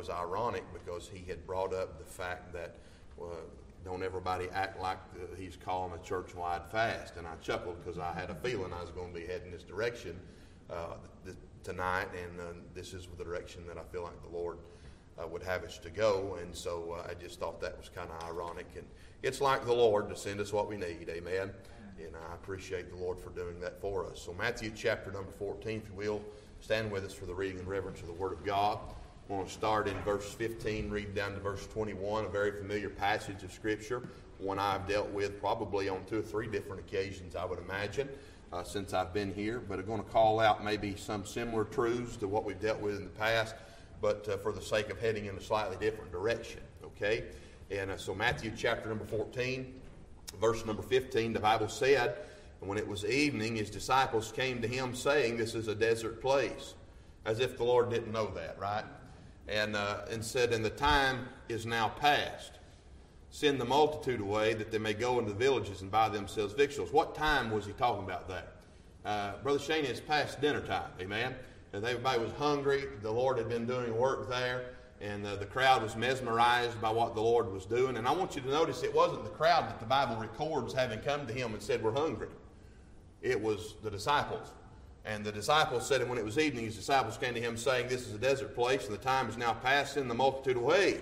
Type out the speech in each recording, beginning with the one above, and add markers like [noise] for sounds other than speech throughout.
was ironic because he had brought up the fact that uh, don't everybody act like he's calling a church-wide fast. And I chuckled because I had a feeling I was going to be heading this direction uh, th- tonight, and uh, this is the direction that I feel like the Lord uh, would have us to go. And so uh, I just thought that was kind of ironic. And it's like the Lord to send us what we need. Amen. And I appreciate the Lord for doing that for us. So Matthew chapter number 14, if you will, stand with us for the reading and reverence of the Word of God. I want to start in verse 15, read down to verse 21, a very familiar passage of Scripture, one I've dealt with probably on two or three different occasions, I would imagine, uh, since I've been here. But I'm going to call out maybe some similar truths to what we've dealt with in the past, but uh, for the sake of heading in a slightly different direction, okay? And uh, so, Matthew chapter number 14, verse number 15, the Bible said, And when it was evening, his disciples came to him, saying, This is a desert place. As if the Lord didn't know that, right? And, uh, and said, And the time is now past. Send the multitude away that they may go into the villages and buy themselves victuals. What time was he talking about that? Uh, Brother Shane, it's past dinner time, amen? And everybody was hungry. The Lord had been doing work there, and uh, the crowd was mesmerized by what the Lord was doing. And I want you to notice it wasn't the crowd that the Bible records having come to him and said, We're hungry. It was the disciples and the disciples said, and when it was evening, his disciples came to him, saying, This is a desert place, and the time is now past, send the multitude away,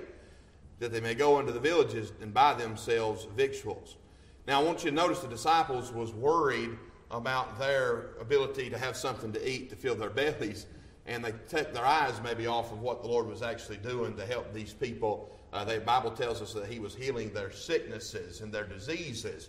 that they may go into the villages and buy themselves victuals. Now, I want you to notice the disciples was worried about their ability to have something to eat to fill their [laughs] bellies, and they took their eyes maybe off of what the Lord was actually doing to help these people. Uh, the Bible tells us that He was healing their sicknesses and their diseases.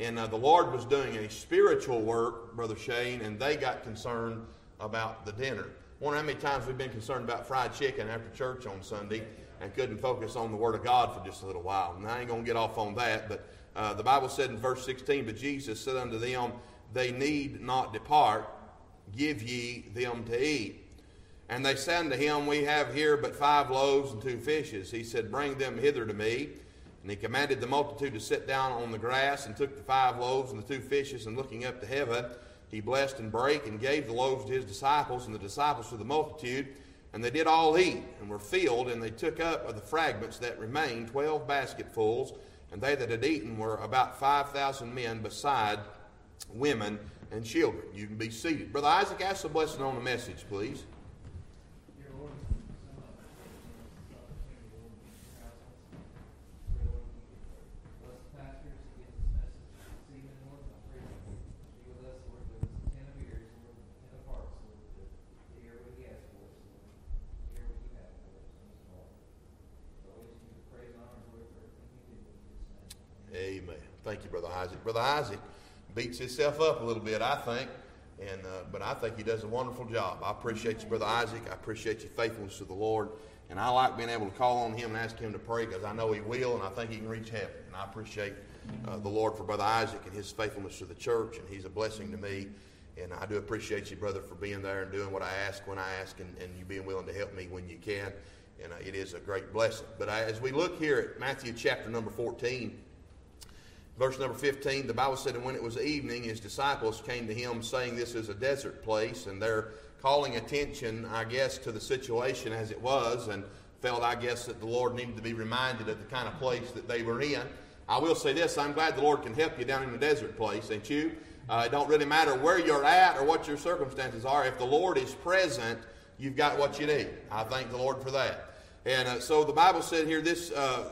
And uh, the Lord was doing a spiritual work, Brother Shane, and they got concerned about the dinner. Wonder how many times we've been concerned about fried chicken after church on Sunday and couldn't focus on the Word of God for just a little while. And I ain't going to get off on that, but uh, the Bible said in verse 16, But Jesus said unto them, They need not depart, give ye them to eat. And they said unto him, We have here but five loaves and two fishes. He said, Bring them hither to me. And he commanded the multitude to sit down on the grass, and took the five loaves and the two fishes, and looking up to heaven, he blessed and brake, and gave the loaves to his disciples, and the disciples to the multitude. And they did all eat, and were filled, and they took up of the fragments that remained twelve basketfuls. And they that had eaten were about five thousand men, beside women and children. You can be seated. Brother Isaac, ask a blessing on the message, please. Brother Isaac. Beats himself up a little bit, I think, and uh, but I think he does a wonderful job. I appreciate you, Brother Isaac. I appreciate your faithfulness to the Lord, and I like being able to call on him and ask him to pray because I know he will, and I think he can reach heaven. And I appreciate uh, the Lord for Brother Isaac and his faithfulness to the church, and he's a blessing to me. And I do appreciate you, brother, for being there and doing what I ask when I ask, and, and you being willing to help me when you can. And uh, it is a great blessing. But I, as we look here at Matthew chapter number 14, Verse number 15, the Bible said, And when it was evening, his disciples came to him, saying, This is a desert place. And they're calling attention, I guess, to the situation as it was, and felt, I guess, that the Lord needed to be reminded of the kind of place that they were in. I will say this I'm glad the Lord can help you down in the desert place, ain't you? Uh, it don't really matter where you're at or what your circumstances are. If the Lord is present, you've got what you need. I thank the Lord for that. And uh, so the Bible said here, this, uh,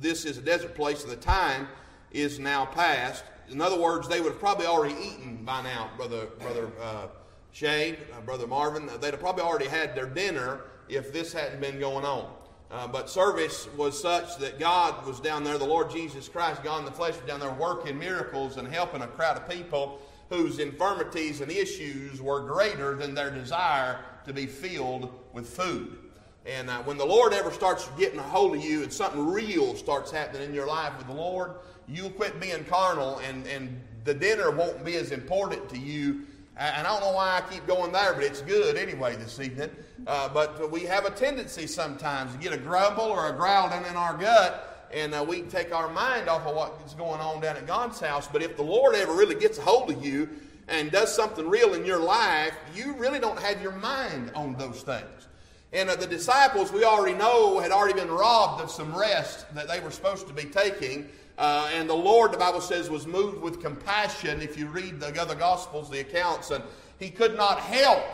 this is a desert place, and the time is now past. In other words, they would have probably already eaten by now, brother brother uh, Shane, uh, brother Marvin. They'd have probably already had their dinner if this hadn't been going on. Uh, but service was such that God was down there, the Lord Jesus Christ, God in the flesh, was down there working miracles and helping a crowd of people whose infirmities and issues were greater than their desire to be filled with food. And uh, when the Lord ever starts getting a hold of you and something real starts happening in your life with the Lord, you'll quit being carnal and, and the dinner won't be as important to you. And I don't know why I keep going there, but it's good anyway this evening. Uh, but we have a tendency sometimes to get a grumble or a growl down in our gut, and uh, we take our mind off of what's going on down at God's house. But if the Lord ever really gets a hold of you and does something real in your life, you really don't have your mind on those things. And uh, the disciples, we already know, had already been robbed of some rest that they were supposed to be taking. Uh, and the Lord, the Bible says, was moved with compassion. If you read the other Gospels, the accounts, and he could not help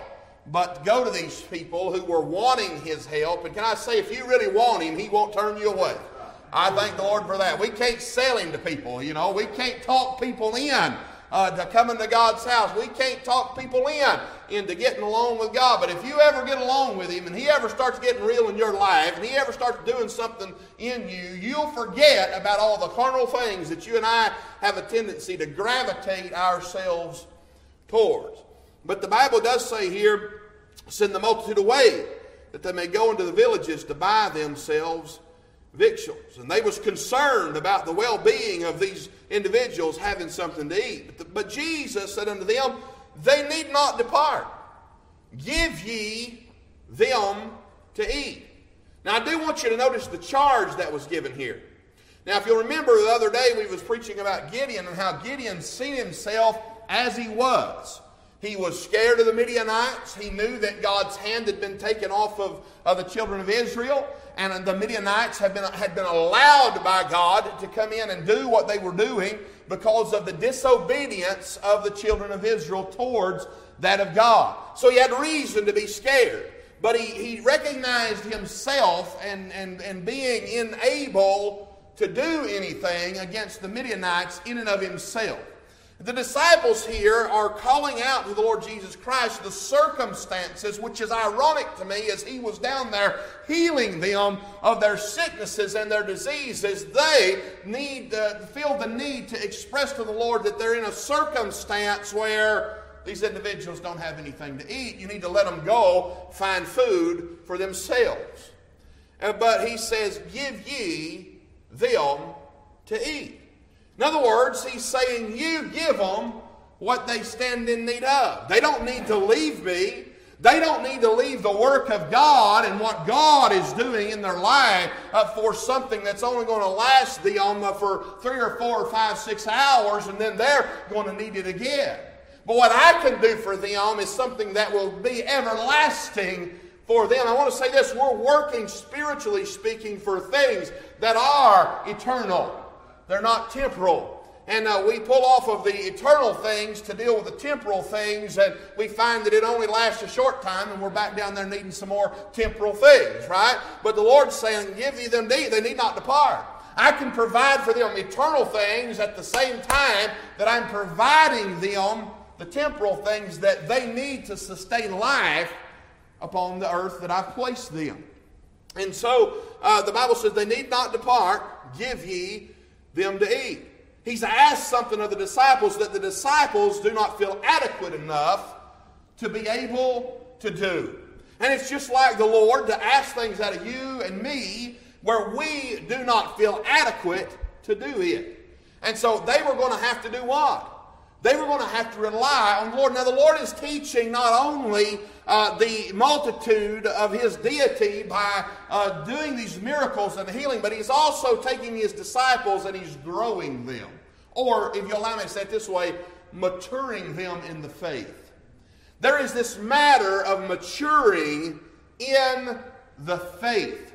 but go to these people who were wanting his help. And can I say, if you really want him, he won't turn you away. I thank the Lord for that. We can't sell him to people, you know. We can't talk people in uh, to coming to God's house. We can't talk people in into getting along with God. But if you ever get along with Him and He ever starts getting real in your life and He ever starts doing something in you, you'll forget about all the carnal things that you and I have a tendency to gravitate ourselves towards. But the Bible does say here, send the multitude away, that they may go into the villages to buy themselves victuals. And they was concerned about the well-being of these individuals having something to eat. But, the, but Jesus said unto them, They need not depart. Give ye them to eat. Now I do want you to notice the charge that was given here. Now, if you'll remember the other day we was preaching about Gideon and how Gideon seen himself as he was. He was scared of the Midianites. He knew that God's hand had been taken off of, of the children of Israel, and the Midianites had been, had been allowed by God to come in and do what they were doing because of the disobedience of the children of Israel towards that of God. So he had reason to be scared. But he, he recognized himself and, and, and being unable to do anything against the Midianites in and of himself. The disciples here are calling out to the Lord Jesus Christ the circumstances, which is ironic to me as he was down there healing them of their sicknesses and their diseases. They need uh, feel the need to express to the Lord that they're in a circumstance where these individuals don't have anything to eat. You need to let them go find food for themselves. But he says, Give ye them to eat. In other words, he's saying, You give them what they stand in need of. They don't need to leave me. They don't need to leave the work of God and what God is doing in their life uh, for something that's only going to last them uh, for three or four or five, six hours, and then they're going to need it again. But what I can do for them is something that will be everlasting for them. I want to say this we're working, spiritually speaking, for things that are eternal. They're not temporal. And uh, we pull off of the eternal things to deal with the temporal things, and we find that it only lasts a short time, and we're back down there needing some more temporal things, right? But the Lord's saying, Give ye them need, they need not depart. I can provide for them eternal things at the same time that I'm providing them the temporal things that they need to sustain life upon the earth that I've placed them. And so uh, the Bible says, They need not depart, give ye them to eat. He's asked something of the disciples that the disciples do not feel adequate enough to be able to do. And it's just like the Lord to ask things out of you and me where we do not feel adequate to do it. And so they were going to have to do what? They were going to have to rely on the Lord. Now, the Lord is teaching not only uh, the multitude of his deity by uh, doing these miracles and healing, but he's also taking his disciples and he's growing them. Or, if you allow me to say it this way, maturing them in the faith. There is this matter of maturing in the faith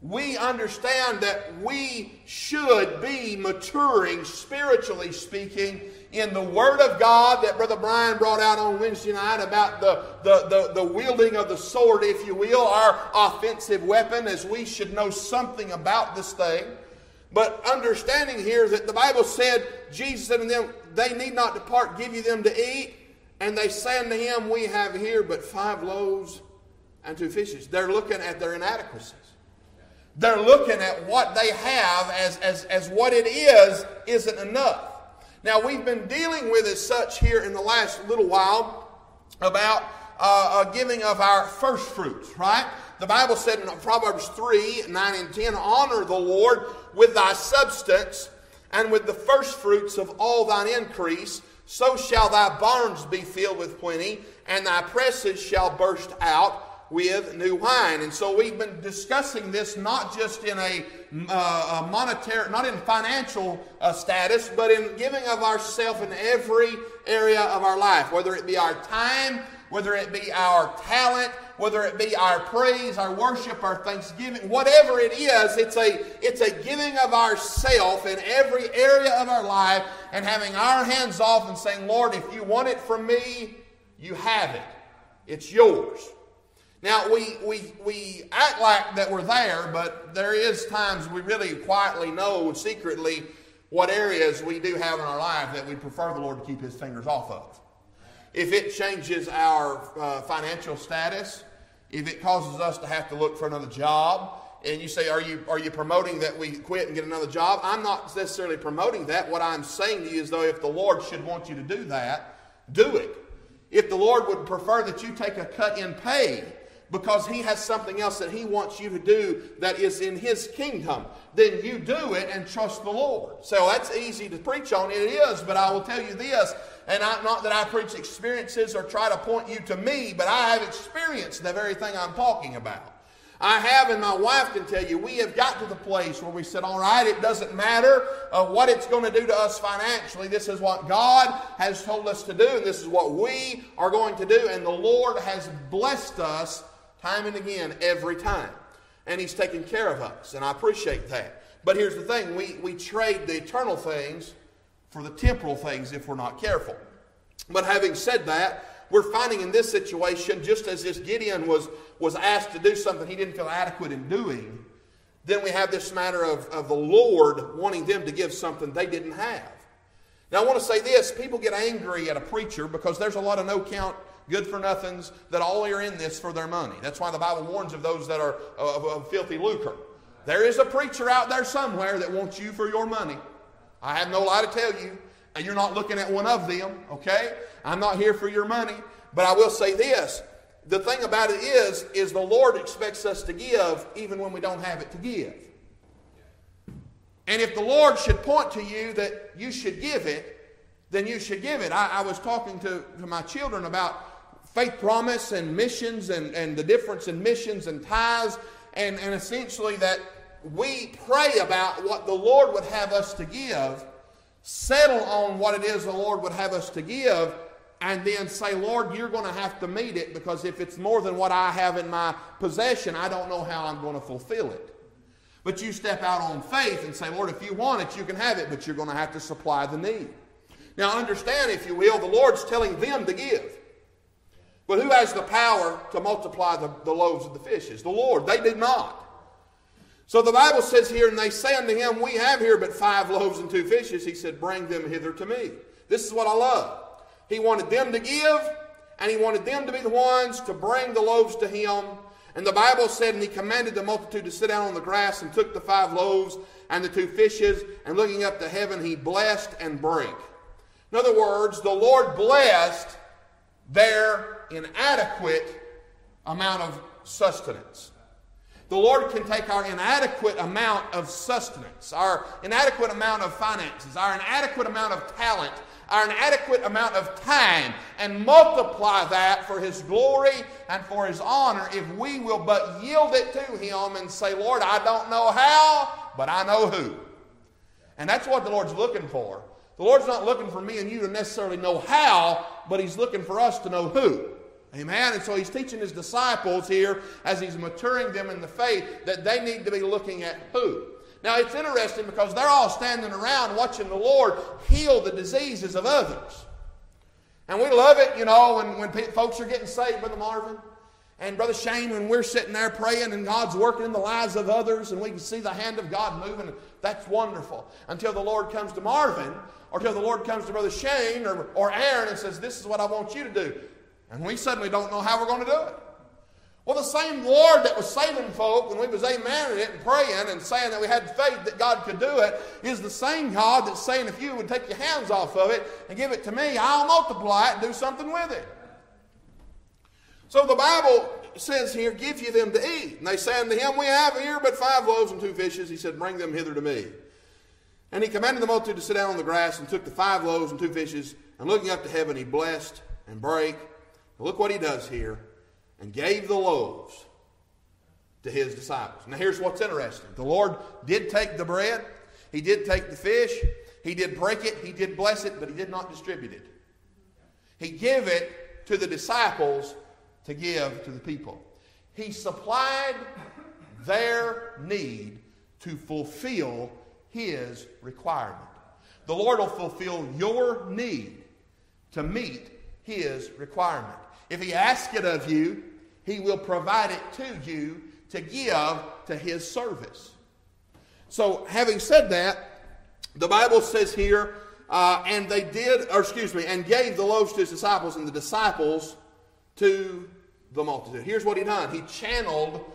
we understand that we should be maturing, spiritually speaking, in the Word of God that Brother Brian brought out on Wednesday night about the, the, the, the, wielding of the sword, if you will, our offensive weapon, as we should know something about this thing. But understanding here that the Bible said, Jesus said to them, They need not depart, give you them to eat. And they say unto him, We have here but five loaves and two fishes. They're looking at their inadequacies. They're looking at what they have as, as, as what it is isn't enough. Now, we've been dealing with as such here in the last little while about uh, giving of our first fruits, right? The Bible said in Proverbs 3 9 and 10 Honor the Lord with thy substance and with the first fruits of all thine increase. So shall thy barns be filled with plenty, and thy presses shall burst out with new wine. And so we've been discussing this not just in a, uh, a monetary, not in financial uh, status, but in giving of ourselves in every area of our life, whether it be our time, whether it be our talent, whether it be our praise, our worship, our thanksgiving, whatever it is, it's a, it's a giving of ourself in every area of our life and having our hands off and saying, Lord, if you want it from me, you have it. It's yours. Now, we, we, we act like that we're there, but there is times we really quietly know secretly what areas we do have in our life that we prefer the Lord to keep his fingers off of. If it changes our uh, financial status, if it causes us to have to look for another job, and you say, are you, are you promoting that we quit and get another job? I'm not necessarily promoting that. What I'm saying to you is, though, if the Lord should want you to do that, do it. If the Lord would prefer that you take a cut in pay, because he has something else that he wants you to do that is in his kingdom, then you do it and trust the Lord. So that's easy to preach on. It is, but I will tell you this, and I, not that I preach experiences or try to point you to me, but I have experienced the very thing I'm talking about. I have, and my wife can tell you, we have got to the place where we said, all right, it doesn't matter uh, what it's going to do to us financially. This is what God has told us to do, and this is what we are going to do. And the Lord has blessed us time and again every time. And He's taken care of us, and I appreciate that. But here's the thing we, we trade the eternal things for the temporal things if we're not careful. But having said that, we're finding in this situation, just as this Gideon was, was asked to do something he didn't feel adequate in doing, then we have this matter of, of the Lord wanting them to give something they didn't have. Now, I want to say this people get angry at a preacher because there's a lot of no count good for nothings that all are in this for their money. That's why the Bible warns of those that are of, of filthy lucre. There is a preacher out there somewhere that wants you for your money. I have no lie to tell you, and you're not looking at one of them, okay? I'm not here for your money, but I will say this. The thing about it is, is the Lord expects us to give even when we don't have it to give. And if the Lord should point to you that you should give it, then you should give it. I, I was talking to, to my children about faith promise and missions and, and the difference in missions and tithes, and, and essentially that we pray about what the Lord would have us to give, settle on what it is the Lord would have us to give, and then say, Lord, you're going to have to meet it because if it's more than what I have in my possession, I don't know how I'm going to fulfill it. But you step out on faith and say, Lord, if you want it, you can have it, but you're going to have to supply the need. Now, understand, if you will, the Lord's telling them to give. But who has the power to multiply the, the loaves of the fishes? The Lord. They did not. So the Bible says here, and they say unto him, We have here but five loaves and two fishes. He said, Bring them hither to me. This is what I love. He wanted them to give, and he wanted them to be the ones to bring the loaves to him. And the Bible said, And he commanded the multitude to sit down on the grass, and took the five loaves and the two fishes, and looking up to heaven, he blessed and brake. In other words, the Lord blessed their inadequate amount of sustenance. The Lord can take our inadequate amount of sustenance, our inadequate amount of finances, our inadequate amount of talent, our inadequate amount of time, and multiply that for His glory and for His honor if we will but yield it to Him and say, Lord, I don't know how, but I know who. And that's what the Lord's looking for. The Lord's not looking for me and you to necessarily know how, but He's looking for us to know who. Amen. And so he's teaching his disciples here as he's maturing them in the faith that they need to be looking at who. Now it's interesting because they're all standing around watching the Lord heal the diseases of others. And we love it, you know, when, when folks are getting saved, Brother Marvin. And Brother Shane, when we're sitting there praying and God's working in the lives of others and we can see the hand of God moving, that's wonderful. Until the Lord comes to Marvin or until the Lord comes to Brother Shane or, or Aaron and says, This is what I want you to do. And we suddenly don't know how we're going to do it. Well, the same Lord that was saving folk when we was amen it and praying and saying that we had faith that God could do it is the same God that's saying if you would take your hands off of it and give it to me, I'll multiply it and do something with it. So the Bible says here, give you them to eat. And they say unto him, We have here but five loaves and two fishes. He said, Bring them hither to me. And he commanded the multitude to sit down on the grass and took the five loaves and two fishes, and looking up to heaven, he blessed and brake look what he does here. And gave the loaves to his disciples. Now, here's what's interesting the Lord did take the bread, he did take the fish, he did break it, he did bless it, but he did not distribute it. He gave it to the disciples to give to the people. He supplied their need to fulfill His requirement. The Lord will fulfill your need to meet His requirement. If He asks it of you, He will provide it to you to give to His service. So, having said that, the Bible says here, uh, and they did, or excuse me, and gave the loaves to his disciples, and the disciples to the multitude. Here's what he done. He channeled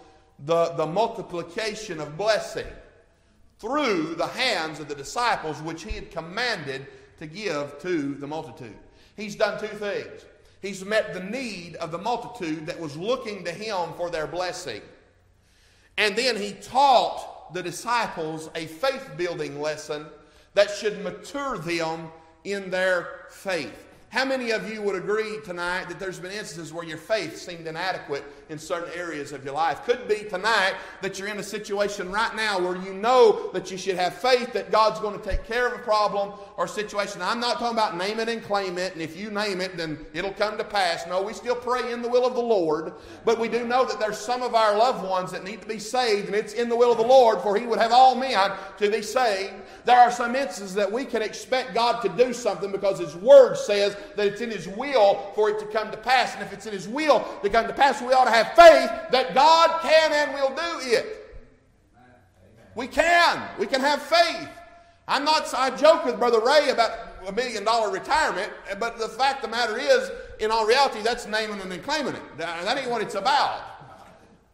the, the multiplication of blessing through the hands of the disciples, which he had commanded to give to the multitude. He's done two things. He's met the need of the multitude that was looking to him for their blessing. And then he taught the disciples a faith building lesson that should mature them in their faith. How many of you would agree tonight that there's been instances where your faith seemed inadequate in certain areas of your life? Could be tonight that you're in a situation right now where you know that you should have faith that God's going to take care of a problem or situation. I'm not talking about name it and claim it, and if you name it, then it'll come to pass. No, we still pray in the will of the Lord, but we do know that there's some of our loved ones that need to be saved, and it's in the will of the Lord, for He would have all men to be saved. There are some instances that we can expect God to do something because His Word says that it's in His will for it to come to pass. And if it's in His will to come to pass, we ought to have faith that God can and will do it. We can. We can have faith. I'm not, I joke with Brother Ray about a million dollar retirement, but the fact of the matter is, in all reality, that's naming and claiming it. That ain't what it's about.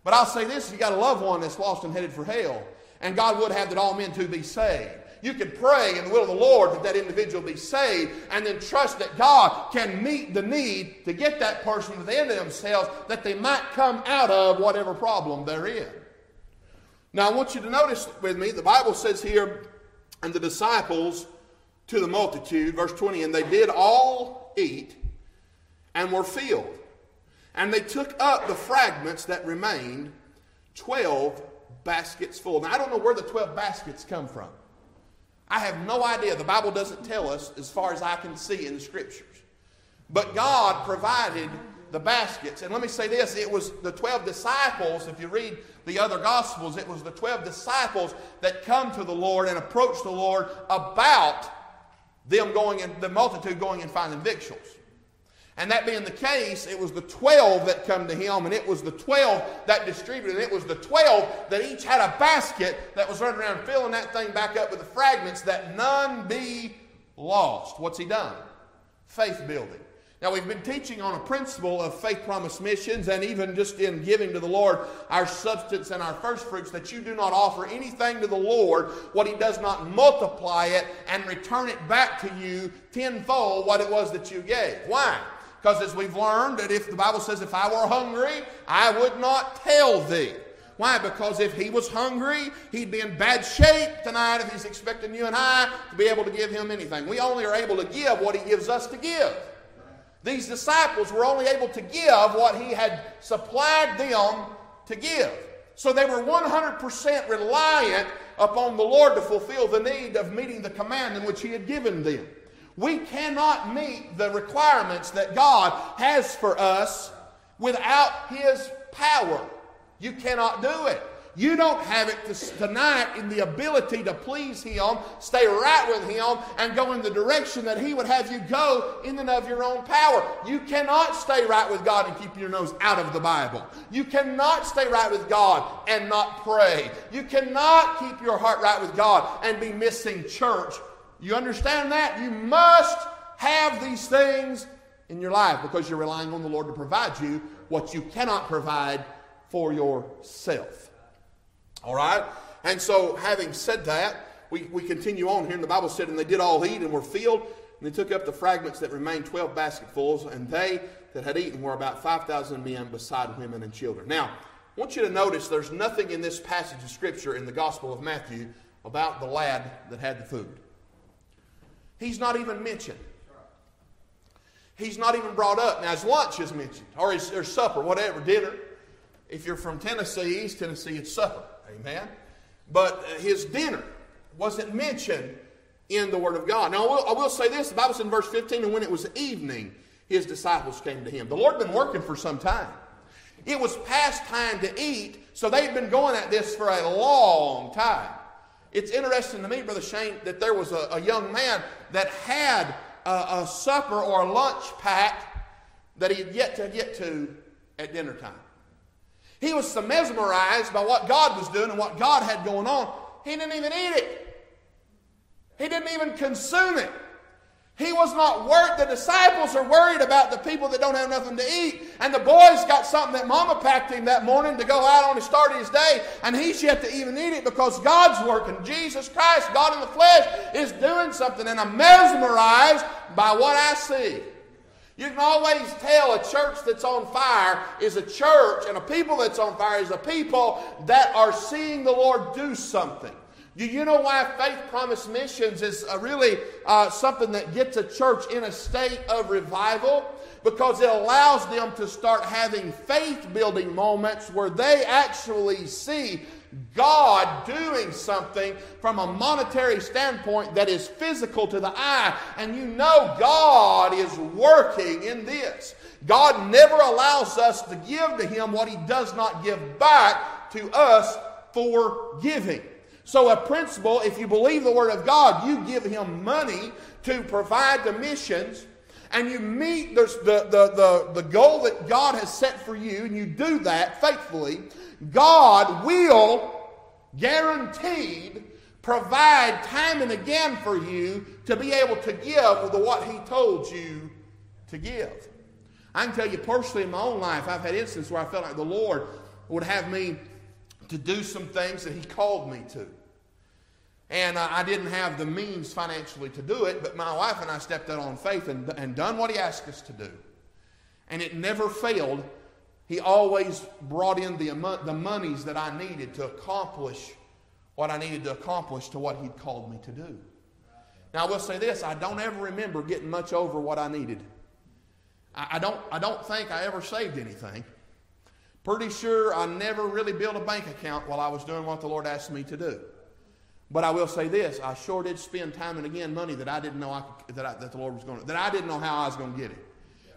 But I'll say this you got a loved one that's lost and headed for hell, and God would have that all men to be saved. You can pray in the will of the Lord that that individual be saved and then trust that God can meet the need to get that person of themselves that they might come out of whatever problem they're in. Now, I want you to notice with me, the Bible says here, and the disciples to the multitude, verse 20, and they did all eat and were filled. And they took up the fragments that remained, 12 baskets full. Now, I don't know where the 12 baskets come from. I have no idea. The Bible doesn't tell us as far as I can see in the scriptures. But God provided the baskets. And let me say this it was the 12 disciples, if you read the other gospels, it was the 12 disciples that come to the Lord and approach the Lord about them going and the multitude going and finding victuals. And that being the case, it was the 12 that come to him, and it was the 12 that distributed, and it was the 12 that each had a basket that was running around filling that thing back up with the fragments that none be lost. What's he done? Faith building. Now, we've been teaching on a principle of faith promise missions, and even just in giving to the Lord our substance and our first fruits, that you do not offer anything to the Lord what He does not multiply it and return it back to you tenfold what it was that you gave. Why? Because as we've learned, that if the Bible says, if I were hungry, I would not tell thee. Why? Because if he was hungry, he'd be in bad shape tonight if he's expecting you and I to be able to give him anything. We only are able to give what he gives us to give. These disciples were only able to give what he had supplied them to give. So they were 100% reliant upon the Lord to fulfill the need of meeting the command in which he had given them. We cannot meet the requirements that God has for us without His power. You cannot do it. You don't have it tonight in the ability to please Him, stay right with Him, and go in the direction that He would have you go in and of your own power. You cannot stay right with God and keep your nose out of the Bible. You cannot stay right with God and not pray. You cannot keep your heart right with God and be missing church you understand that? You must have these things in your life because you're relying on the Lord to provide you what you cannot provide for yourself. All right? And so, having said that, we, we continue on here. And the Bible said, And they did all eat and were filled. And they took up the fragments that remained, 12 basketfuls. And they that had eaten were about 5,000 men, beside women and children. Now, I want you to notice there's nothing in this passage of Scripture in the Gospel of Matthew about the lad that had the food. He's not even mentioned. He's not even brought up. Now, his lunch is mentioned, or his, or supper, whatever, dinner. If you're from Tennessee, East Tennessee, it's supper. Amen. But uh, his dinner wasn't mentioned in the Word of God. Now, I will, I will say this the Bible says in verse 15, and when it was evening, his disciples came to him. The Lord had been working for some time. It was past time to eat, so they'd been going at this for a long time. It's interesting to me, Brother Shane, that there was a, a young man that had a, a supper or a lunch pack that he had yet to get to at dinner time. He was so mesmerized by what God was doing and what God had going on, he didn't even eat it. He didn't even consume it. He was not worried. The disciples are worried about the people that don't have nothing to eat. And the boys got something that mama packed him that morning to go out on to start his day. And he's yet to even eat it because God's working. Jesus Christ, God in the flesh, is doing something. And I'm mesmerized by what I see. You can always tell a church that's on fire is a church, and a people that's on fire is a people that are seeing the Lord do something. Do you know why Faith Promise Missions is uh, really uh, something that gets a church in a state of revival? Because it allows them to start having faith building moments where they actually see God doing something from a monetary standpoint that is physical to the eye. And you know God is working in this. God never allows us to give to Him what He does not give back to us for giving. So, a principle, if you believe the Word of God, you give Him money to provide the missions, and you meet the, the, the, the, goal that God has set for you, and you do that faithfully, God will guaranteed provide time and again for you to be able to give with what He told you to give. I can tell you personally in my own life, I've had instances where I felt like the Lord would have me to do some things that He called me to. And uh, I didn't have the means financially to do it, but my wife and I stepped out on faith and, and done what he asked us to do. And it never failed. He always brought in the, the monies that I needed to accomplish what I needed to accomplish to what he'd called me to do. Now, I will say this I don't ever remember getting much over what I needed. I, I don't, I don't think I ever saved anything. Pretty sure I never really built a bank account while I was doing what the Lord asked me to do. But I will say this: I sure did spend time and again money that I didn't know I could, that, I, that the Lord was going to, that I didn't know how I was going to get it.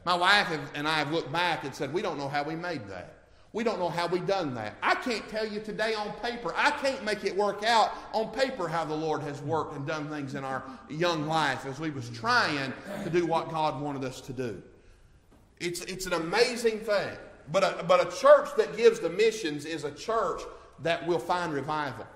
My wife and I have looked back and said, we don't know how we made that. We don't know how we done that. I can't tell you today on paper. I can't make it work out on paper how the Lord has worked and done things in our young life as we was trying to do what God wanted us to do. It's, it's an amazing thing. But a, but a church that gives the missions is a church that will find revival.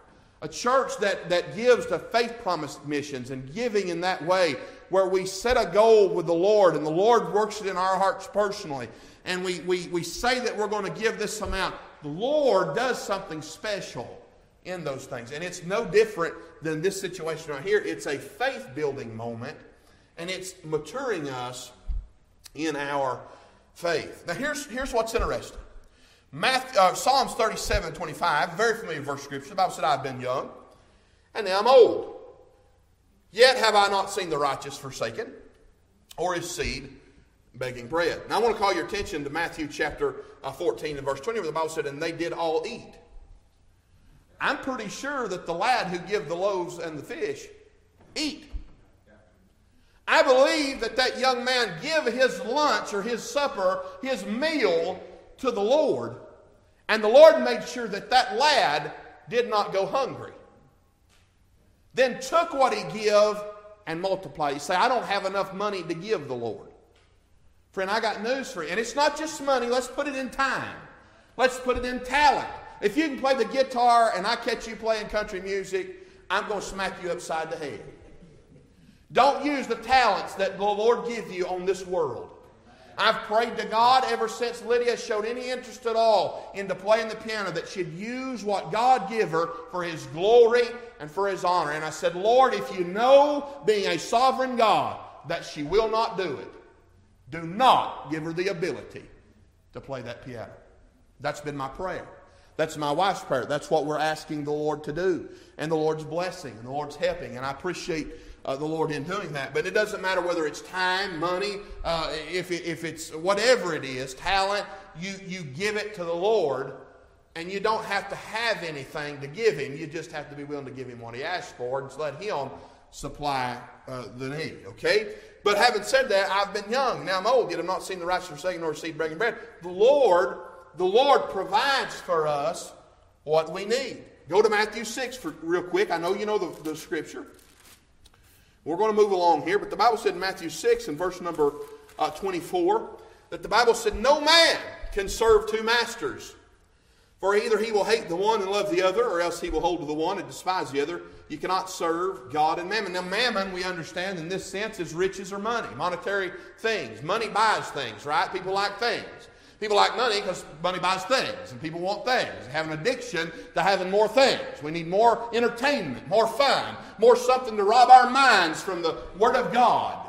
A church that, that gives to faith promise missions and giving in that way, where we set a goal with the Lord and the Lord works it in our hearts personally. And we, we, we say that we're going to give this amount. The Lord does something special in those things. And it's no different than this situation right here. It's a faith building moment, and it's maturing us in our faith. Now, here's, here's what's interesting Matthew, uh, Psalms 37 25, very familiar verse scripture. The Bible said, I've been young, and now I'm old. Yet have I not seen the righteous forsaken, or his seed begging bread. Now I want to call your attention to Matthew chapter uh, 14 and verse 20, where the Bible said, And they did all eat. I'm pretty sure that the lad who gave the loaves and the fish eat. I believe that that young man give his lunch or his supper, his meal to the Lord, and the Lord made sure that that lad did not go hungry. Then took what he give and multiplied. You say, I don't have enough money to give the Lord. Friend, I got news for you. And it's not just money, let's put it in time. Let's put it in talent. If you can play the guitar and I catch you playing country music, I'm going to smack you upside the head. Don't use the talents that the Lord gives you on this world. I've prayed to God ever since Lydia showed any interest at all into playing the piano that she'd use what God give her for His glory and for His honor. And I said, Lord, if you know, being a sovereign God, that she will not do it, do not give her the ability to play that piano. That's been my prayer. That's my wife's prayer. That's what we're asking the Lord to do. And the Lord's blessing and the Lord's helping. And I appreciate uh, the Lord in doing that. But it doesn't matter whether it's time, money, uh, if, it, if it's whatever it is, talent, you, you give it to the Lord, and you don't have to have anything to give Him. You just have to be willing to give Him what He asks for and let Him supply uh, the need. Okay? But having said that, I've been young. Now I'm old, yet I've not seen the righteous forsaken nor seed breaking bread. The Lord the Lord provides for us what we need. Go to Matthew 6 for real quick. I know you know the, the scripture. We're going to move along here, but the Bible said in Matthew 6 and verse number uh, 24 that the Bible said, No man can serve two masters. For either he will hate the one and love the other, or else he will hold to the one and despise the other. You cannot serve God and mammon. Now, mammon, we understand in this sense, is riches or money, monetary things. Money buys things, right? People like things. People like money because money buys things, and people want things. They have an addiction to having more things. We need more entertainment, more fun, more something to rob our minds from the Word of God.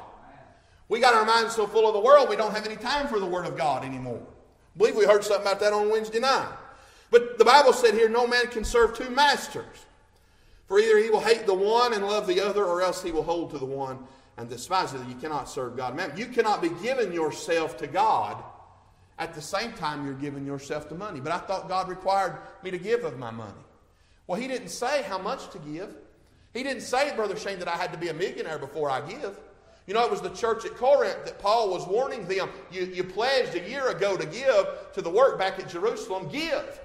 We got our minds so full of the world, we don't have any time for the Word of God anymore. I believe we heard something about that on Wednesday night. But the Bible said here, no man can serve two masters. For either he will hate the one and love the other, or else he will hold to the one and despise other. You cannot serve God. Man, you cannot be giving yourself to God at the same time you're giving yourself to money. But I thought God required me to give of my money. Well, he didn't say how much to give. He didn't say, Brother Shane, that I had to be a millionaire before I give. You know, it was the church at Corinth that Paul was warning them. You, you pledged a year ago to give to the work back at Jerusalem. Give.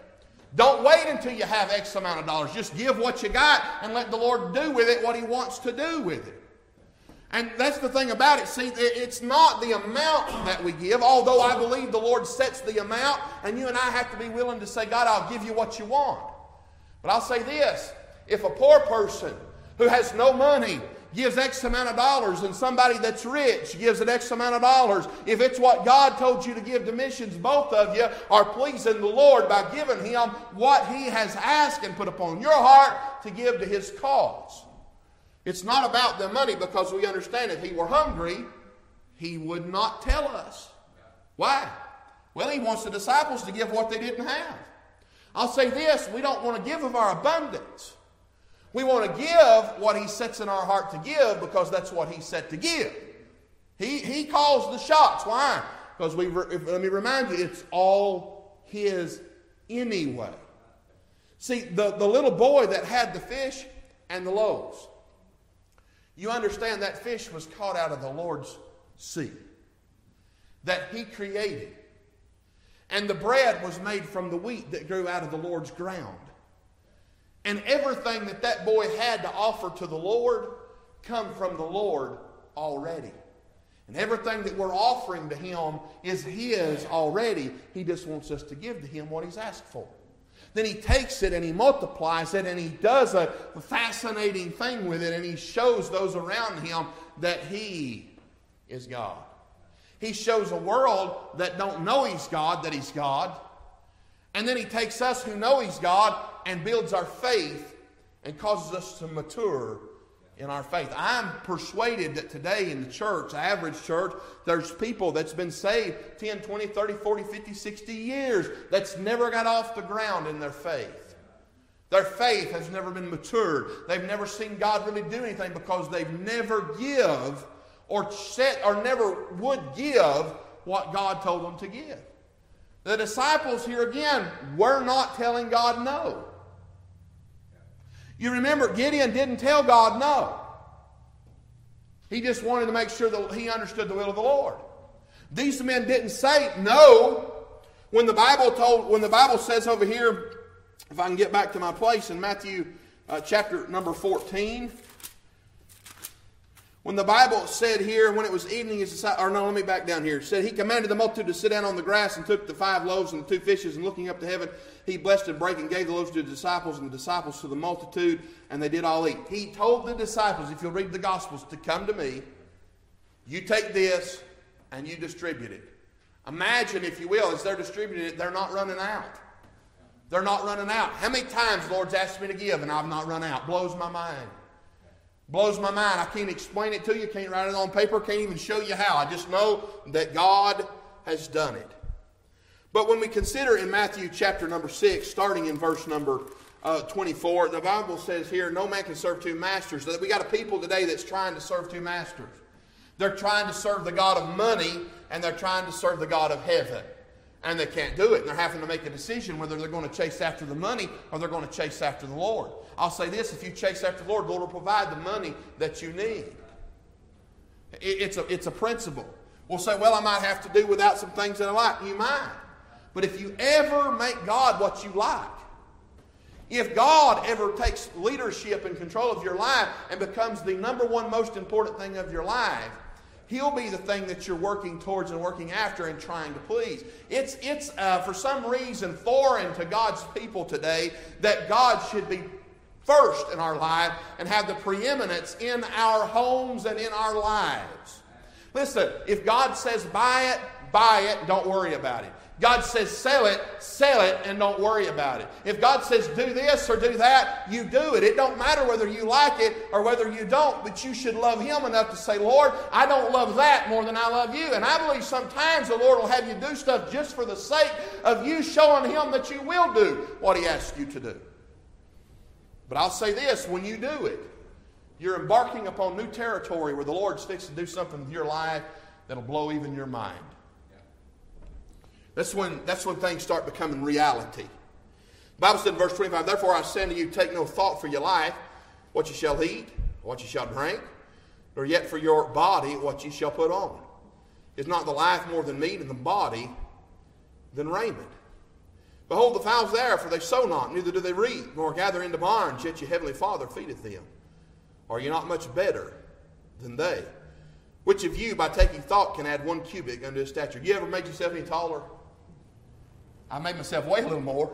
Don't wait until you have X amount of dollars. Just give what you got and let the Lord do with it what He wants to do with it. And that's the thing about it. See, it's not the amount that we give, although I believe the Lord sets the amount, and you and I have to be willing to say, God, I'll give you what you want. But I'll say this if a poor person who has no money gives X amount of dollars and somebody that's rich gives an X amount of dollars, if it's what God told you to give to missions, both of you are pleasing the Lord by giving Him what He has asked and put upon your heart to give to His cause. It's not about the money because we understand if He were hungry, He would not tell us. Why? Well, He wants the disciples to give what they didn't have. I'll say this we don't want to give of our abundance. We want to give what He sets in our heart to give because that's what He set to give. He, he calls the shots. Why? Because we, if, let me remind you, it's all His anyway. See, the, the little boy that had the fish and the loaves, you understand that fish was caught out of the Lord's sea that He created. And the bread was made from the wheat that grew out of the Lord's ground. And everything that that boy had to offer to the Lord come from the Lord already. And everything that we're offering to him is his already. He just wants us to give to him what he's asked for. Then he takes it and he multiplies it and he does a fascinating thing with it and he shows those around him that he is God. He shows a world that don't know he's God that he's God. And then he takes us who know he's God and builds our faith and causes us to mature in our faith. I'm persuaded that today in the church, average church, there's people that's been saved 10, 20, 30, 40, 50, 60 years that's never got off the ground in their faith. Their faith has never been matured. They've never seen God really do anything because they've never give or set or never would give what God told them to give. The disciples here again were not telling God no. You remember, Gideon didn't tell God no. He just wanted to make sure that he understood the will of the Lord. These men didn't say no when the Bible told when the Bible says over here, if I can get back to my place in Matthew uh, chapter number 14. When the Bible said here, when it was evening, his or no, let me back down here. It said he commanded the multitude to sit down on the grass and took the five loaves and the two fishes, and looking up to heaven, he blessed and broke and gave the loaves to the disciples, and the disciples to the multitude, and they did all eat. He told the disciples, if you'll read the Gospels, to come to me. You take this and you distribute it. Imagine, if you will, as they're distributing it, they're not running out. They're not running out. How many times the Lord's asked me to give and I've not run out? Blows my mind. Blows my mind. I can't explain it to you, can't write it on paper, can't even show you how. I just know that God has done it. But when we consider in Matthew chapter number 6, starting in verse number uh, 24, the Bible says here, no man can serve two masters. That we got a people today that's trying to serve two masters. They're trying to serve the God of money and they're trying to serve the God of heaven. And they can't do it. And they're having to make a decision whether they're going to chase after the money or they're going to chase after the Lord. I'll say this if you chase after the Lord, the Lord will provide the money that you need. It's a, it's a principle. We'll say, well, I might have to do without some things that I like. You might. But if you ever make God what you like, if God ever takes leadership and control of your life and becomes the number one most important thing of your life, He'll be the thing that you're working towards and working after and trying to please. It's, it's uh, for some reason foreign to God's people today that God should be first in our life and have the preeminence in our homes and in our lives. Listen, if God says buy it, buy it, don't worry about it. God says sell it, sell it, and don't worry about it. If God says do this or do that, you do it. It don't matter whether you like it or whether you don't, but you should love Him enough to say, Lord, I don't love that more than I love you. And I believe sometimes the Lord will have you do stuff just for the sake of you showing Him that you will do what He asks you to do. But I'll say this when you do it, you're embarking upon new territory where the Lord's fixing to do something with your life that'll blow even your mind. That's when, that's when things start becoming reality. The Bible said in verse 25, Therefore I say unto you, take no thought for your life, what you shall eat, what you shall drink, nor yet for your body what you shall put on. Is not the life more than meat, and the body than raiment? Behold the fowls there, for they sow not, neither do they reap, nor gather into barns, yet your heavenly Father feedeth them. Are you not much better than they? Which of you, by taking thought, can add one cubit unto his stature? You ever made yourself any taller? I made myself weigh a little more,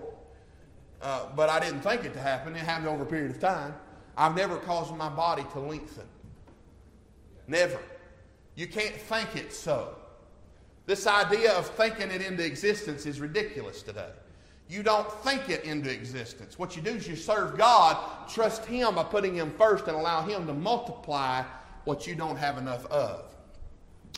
uh, but I didn't think it to happen. It happened over a period of time. I've never caused my body to lengthen. Never. You can't think it so. This idea of thinking it into existence is ridiculous today. You don't think it into existence. What you do is you serve God, trust Him by putting Him first, and allow Him to multiply what you don't have enough of.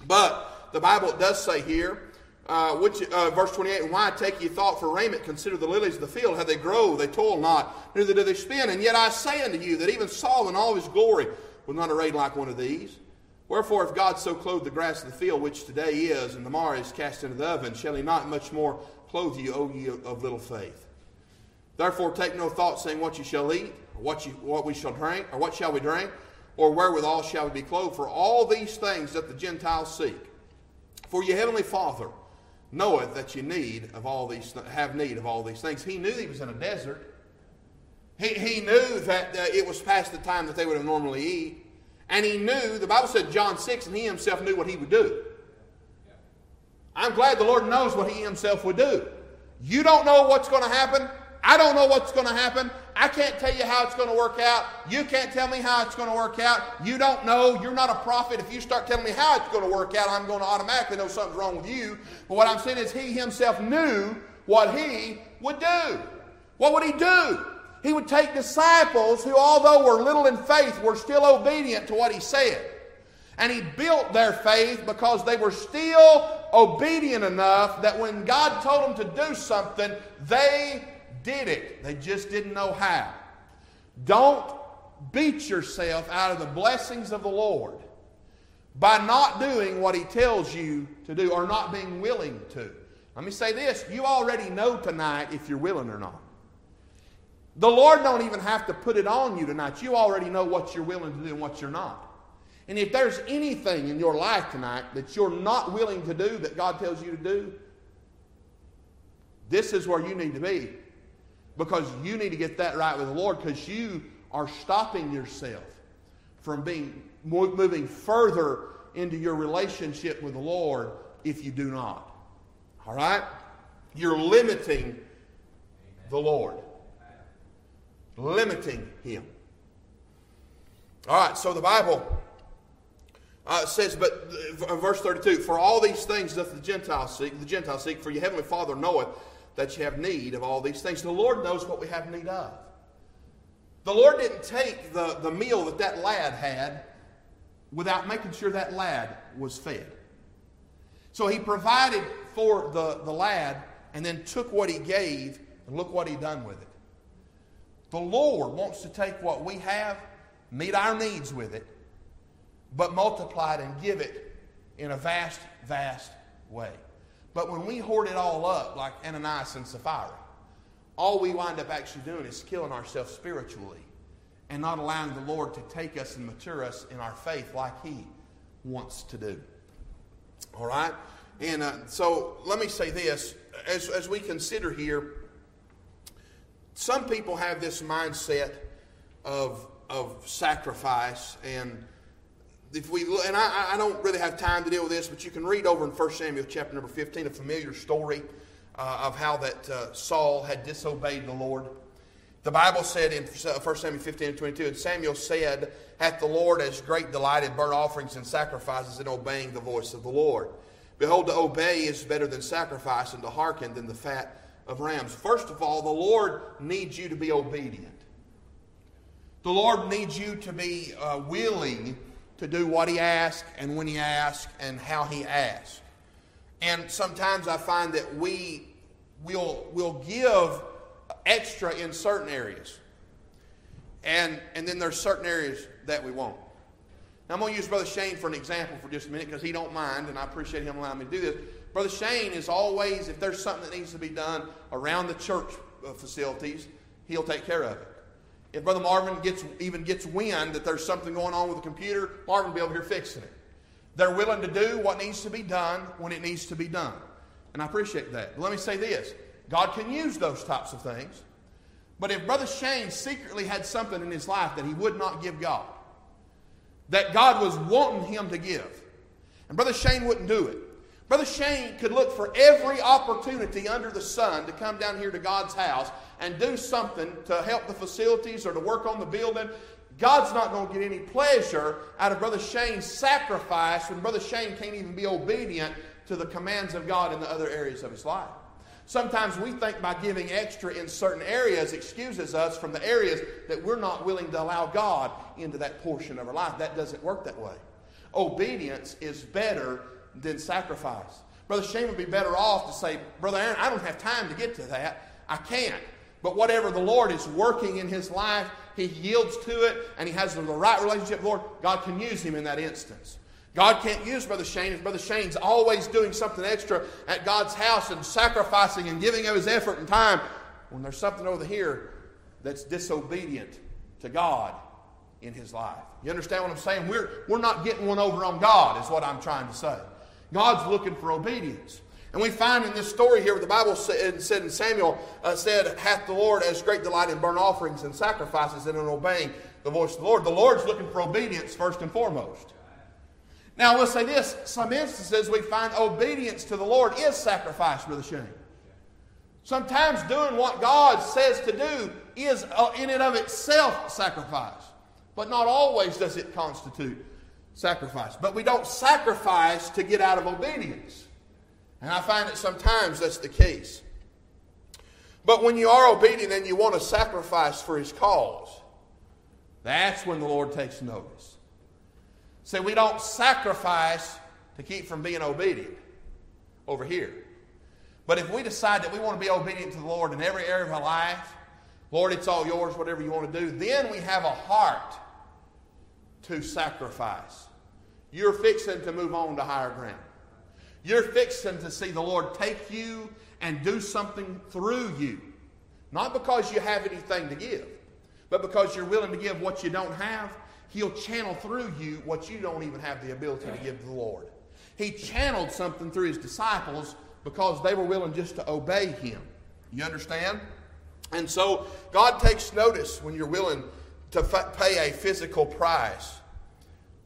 But the Bible does say here uh, which, uh, verse 28, why take ye thought for raiment? Consider the lilies of the field, how they grow, they toil not, neither do they spin. And yet I say unto you that even Solomon in all his glory was not arrayed like one of these. Wherefore, if God so clothed the grass of the field, which today is, and tomorrow is cast into the oven, shall he not much more clothe you, O ye of little faith? Therefore, take no thought, saying, What ye shall eat, or what, you, what we shall drink, or what shall we drink, or wherewithal shall we be clothed? For all these things that the Gentiles seek. For your heavenly Father, knoweth that you need of all these have need of all these things. He knew he was in a desert. He, he knew that uh, it was past the time that they would have normally eat. And he knew, the Bible said John 6, and he himself knew what he would do. I'm glad the Lord knows what he himself would do. You don't know what's going to happen. I don't know what's going to happen. I can't tell you how it's going to work out. You can't tell me how it's going to work out. You don't know. You're not a prophet. If you start telling me how it's going to work out, I'm going to automatically know something's wrong with you. But what I'm saying is, he himself knew what he would do. What would he do? He would take disciples who, although were little in faith, were still obedient to what he said. And he built their faith because they were still obedient enough that when God told them to do something, they did it. They just didn't know how. Don't beat yourself out of the blessings of the Lord by not doing what He tells you to do or not being willing to. Let me say this you already know tonight if you're willing or not. The Lord don't even have to put it on you tonight. You already know what you're willing to do and what you're not. And if there's anything in your life tonight that you're not willing to do that God tells you to do, this is where you need to be because you need to get that right with the Lord because you are stopping yourself from being moving further into your relationship with the Lord if you do not. All right? You're limiting the Lord. Limiting Him. All right, so the Bible uh, says, but uh, verse 32 For all these things doth the Gentiles seek, the Gentiles seek, for your heavenly Father knoweth that you have need of all these things. The Lord knows what we have need of. The Lord didn't take the, the meal that that lad had without making sure that lad was fed. So he provided for the, the lad and then took what he gave and look what he done with it. The Lord wants to take what we have, meet our needs with it, but multiply it and give it in a vast, vast way. But when we hoard it all up, like Ananias and Sapphira, all we wind up actually doing is killing ourselves spiritually and not allowing the Lord to take us and mature us in our faith like He wants to do. All right? And uh, so let me say this as, as we consider here, some people have this mindset of, of sacrifice and if we and I, I, don't really have time to deal with this, but you can read over in 1 Samuel chapter number 15 a familiar story uh, of how that uh, Saul had disobeyed the Lord. The Bible said in 1 Samuel 15 and 22, and Samuel said, Hath the Lord as great delight in burnt offerings and sacrifices in obeying the voice of the Lord? Behold, to obey is better than sacrifice, and to hearken than the fat of rams. First of all, the Lord needs you to be obedient. The Lord needs you to be uh, willing to do what He asks and when He asks and how He asks. And sometimes I find that we will will give extra in certain areas. And, and then there's certain areas that we won't. Now, I'm going to use Brother Shane for an example for just a minute because he don't mind, and I appreciate him allowing me to do this. Brother Shane is always, if there's something that needs to be done around the church facilities, he'll take care of it. If Brother Marvin gets even gets wind that there's something going on with the computer, Marvin will be over here fixing it. They're willing to do what needs to be done when it needs to be done. And I appreciate that. But let me say this God can use those types of things. But if Brother Shane secretly had something in his life that he would not give God, that God was wanting him to give. And Brother Shane wouldn't do it. Brother Shane could look for every opportunity under the sun to come down here to God's house and do something to help the facilities or to work on the building. God's not going to get any pleasure out of Brother Shane's sacrifice when Brother Shane can't even be obedient to the commands of God in the other areas of his life. Sometimes we think by giving extra in certain areas excuses us from the areas that we're not willing to allow God into that portion of our life. That doesn't work that way. Obedience is better than sacrifice. Brother Shane would be better off to say, Brother Aaron, I don't have time to get to that. I can't. But whatever the Lord is working in his life, he yields to it and he has the right relationship Lord. God can use him in that instance. God can't use Brother Shane if Brother Shane's always doing something extra at God's house and sacrificing and giving of his effort and time when there's something over here that's disobedient to God in his life. You understand what I'm saying? We're, we're not getting one over on God, is what I'm trying to say. God's looking for obedience. And we find in this story here, the Bible said, said in Samuel, uh, said, Hath the Lord as great delight in burnt offerings and sacrifices and in obeying the voice of the Lord. The Lord's looking for obedience first and foremost. Now, let's say this some instances we find obedience to the Lord is sacrifice, Brother Shane. Sometimes doing what God says to do is, uh, in and of itself, sacrifice. But not always does it constitute sacrifice. But we don't sacrifice to get out of obedience. And I find that sometimes that's the case. But when you are obedient and you want to sacrifice for His cause, that's when the Lord takes notice. See, we don't sacrifice to keep from being obedient over here. But if we decide that we want to be obedient to the Lord in every area of our life, Lord, it's all yours, whatever you want to do, then we have a heart to sacrifice. You're fixing to move on to higher ground. You're fixing to see the Lord take you and do something through you. Not because you have anything to give, but because you're willing to give what you don't have He'll channel through you what you don't even have the ability to give to the Lord. He channeled something through his disciples because they were willing just to obey him. You understand? And so God takes notice when you're willing to pay a physical price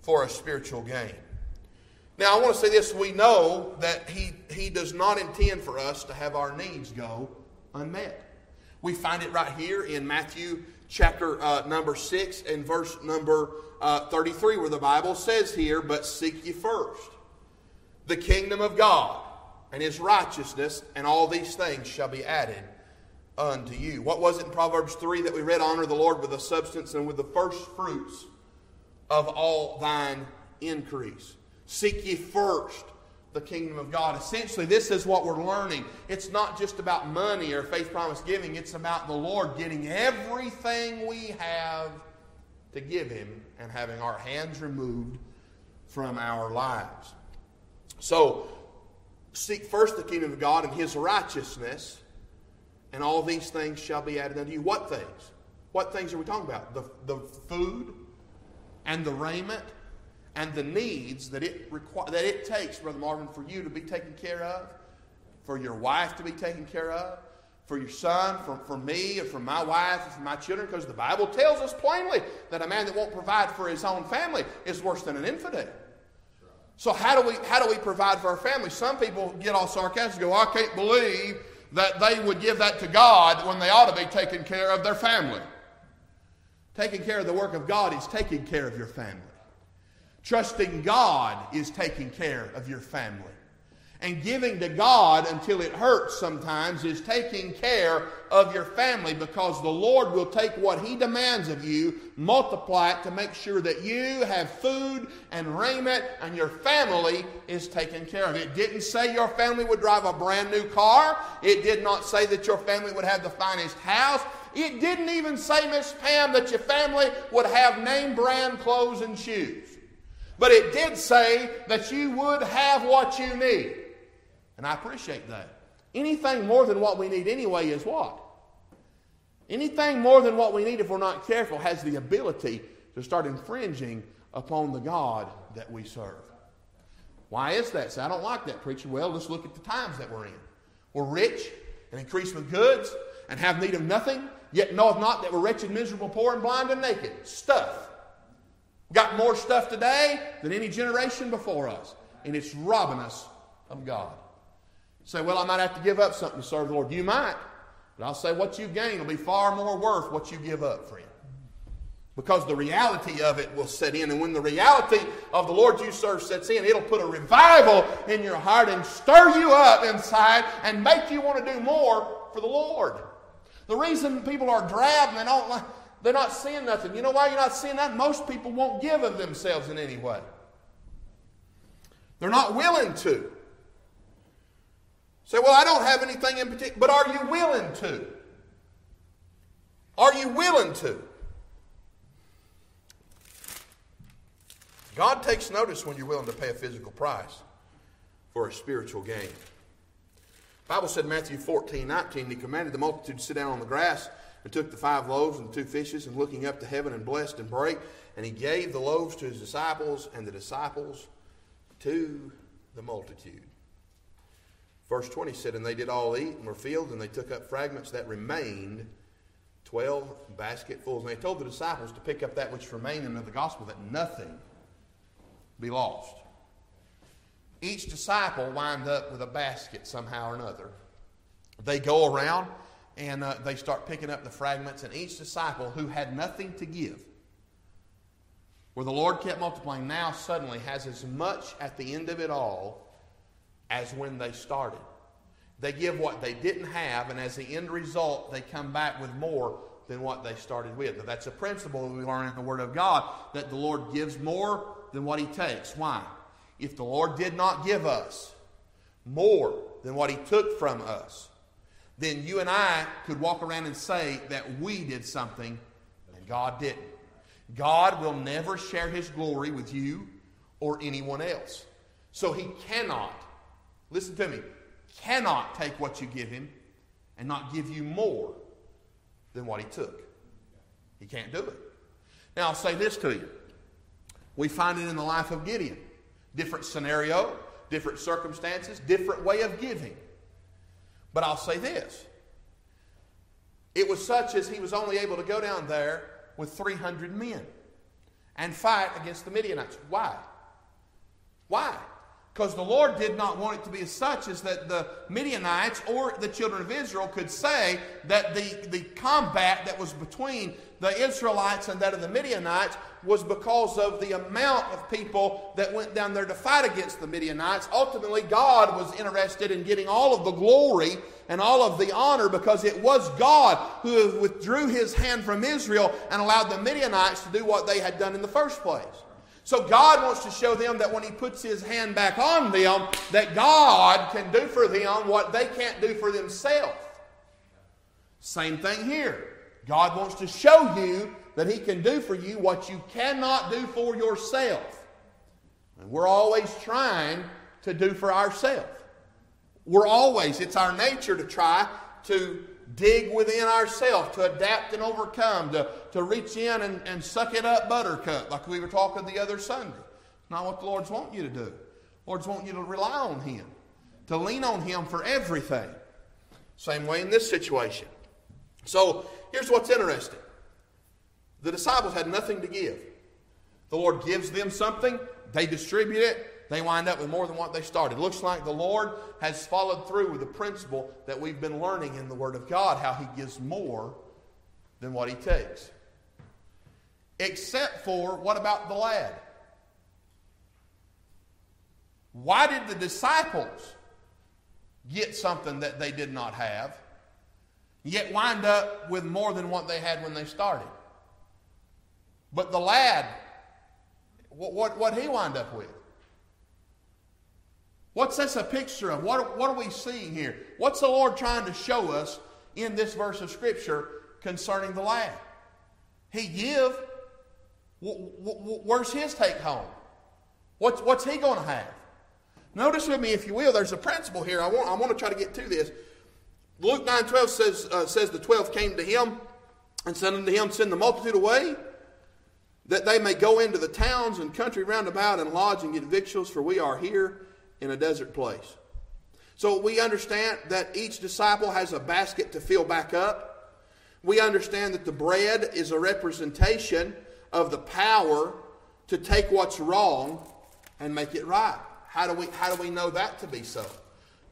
for a spiritual gain. Now, I want to say this we know that he, he does not intend for us to have our needs go unmet. We find it right here in Matthew chapter uh, number 6 and verse number uh, 33, where the Bible says here, But seek ye first the kingdom of God and his righteousness, and all these things shall be added unto you. What was it in Proverbs 3 that we read? Honor the Lord with the substance and with the first fruits of all thine increase. Seek ye first the kingdom of God. Essentially, this is what we're learning. It's not just about money or faith promise giving, it's about the Lord getting everything we have to give Him and having our hands removed from our lives. So, seek first the kingdom of God and His righteousness, and all these things shall be added unto you. What things? What things are we talking about? The, the food and the raiment and the needs that it, requ- that it takes, Brother Marvin, for you to be taken care of, for your wife to be taken care of, for your son, for, for me, or for my wife, or for my children, because the Bible tells us plainly that a man that won't provide for his own family is worse than an infidel. So how do we how do we provide for our family? Some people get all sarcastic and go, I can't believe that they would give that to God when they ought to be taking care of their family. Taking care of the work of God is taking care of your family. Trusting God is taking care of your family. And giving to God until it hurts sometimes is taking care of your family because the Lord will take what He demands of you, multiply it to make sure that you have food and raiment and your family is taken care of. It didn't say your family would drive a brand new car. It did not say that your family would have the finest house. It didn't even say, Miss Pam, that your family would have name brand clothes and shoes. But it did say that you would have what you need. And I appreciate that. Anything more than what we need anyway is what? Anything more than what we need, if we're not careful, has the ability to start infringing upon the God that we serve. Why is that? So I don't like that, preacher. Well, let's look at the times that we're in. We're rich and increased with goods and have need of nothing, yet knoweth not that we're wretched, miserable, poor, and blind and naked. Stuff. We've got more stuff today than any generation before us, and it's robbing us of God. Say, well, I might have to give up something to serve the Lord. You might. But I'll say what you gain will be far more worth what you give up, friend. Because the reality of it will set in. And when the reality of the Lord you serve sets in, it'll put a revival in your heart and stir you up inside and make you want to do more for the Lord. The reason people are drab and they don't they're not seeing nothing. You know why you're not seeing that? Most people won't give of themselves in any way. They're not willing to. Say, well, I don't have anything in particular, but are you willing to? Are you willing to? God takes notice when you're willing to pay a physical price for a spiritual gain. Bible said Matthew 14, 19, he commanded the multitude to sit down on the grass and took the five loaves and the two fishes and looking up to heaven and blessed and brake. And he gave the loaves to his disciples and the disciples to the multitude. Verse 20 said, And they did all eat and were filled, and they took up fragments that remained, 12 basketfuls. And they told the disciples to pick up that which remained in the gospel, that nothing be lost. Each disciple wind up with a basket somehow or another. They go around and uh, they start picking up the fragments, and each disciple who had nothing to give, where the Lord kept multiplying, now suddenly has as much at the end of it all as when they started. They give what they didn't have, and as the end result, they come back with more than what they started with. That's a principle that we learn in the Word of God that the Lord gives more than what He takes. Why? If the Lord did not give us more than what He took from us, then you and I could walk around and say that we did something and God didn't. God will never share His glory with you or anyone else. So He cannot listen to me, cannot take what you give him and not give you more than what he took. He can't do it. Now, I'll say this to you. We find it in the life of Gideon. Different scenario, different circumstances, different way of giving. But I'll say this. It was such as he was only able to go down there with 300 men and fight against the Midianites. Why? Why? Because the Lord did not want it to be as such as that the Midianites or the children of Israel could say that the, the combat that was between the Israelites and that of the Midianites was because of the amount of people that went down there to fight against the Midianites. Ultimately, God was interested in getting all of the glory and all of the honor because it was God who withdrew his hand from Israel and allowed the Midianites to do what they had done in the first place. So God wants to show them that when He puts His hand back on them, that God can do for them what they can't do for themselves. Same thing here. God wants to show you that He can do for you what you cannot do for yourself. And we're always trying to do for ourselves. We're always, it's our nature to try to dig within ourselves, to adapt and overcome, to, to reach in and, and suck it up buttercup, like we were talking the other Sunday. Not what the Lord's want you to do. The Lord's want you to rely on Him, to lean on Him for everything. Same way in this situation. So here's what's interesting the disciples had nothing to give. The Lord gives them something, they distribute it, they wind up with more than what they started. Looks like the Lord has followed through with the principle that we've been learning in the Word of God how He gives more than what He takes. Except for, what about the lad? Why did the disciples get something that they did not have, yet wind up with more than what they had when they started? But the lad, what, what, what he wind up with? What's this a picture of? What, what are we seeing here? What's the Lord trying to show us in this verse of Scripture concerning the lad? He give. Where's his take home? What's, what's he going to have? Notice with me, if you will, there's a principle here. I want, I want to try to get to this. Luke 9 12 says, uh, says the twelve came to him and said unto him, Send the multitude away, that they may go into the towns and country round about and lodge and get victuals, for we are here in a desert place. So we understand that each disciple has a basket to fill back up. We understand that the bread is a representation of the power to take what's wrong and make it right. How do we, how do we know that to be so?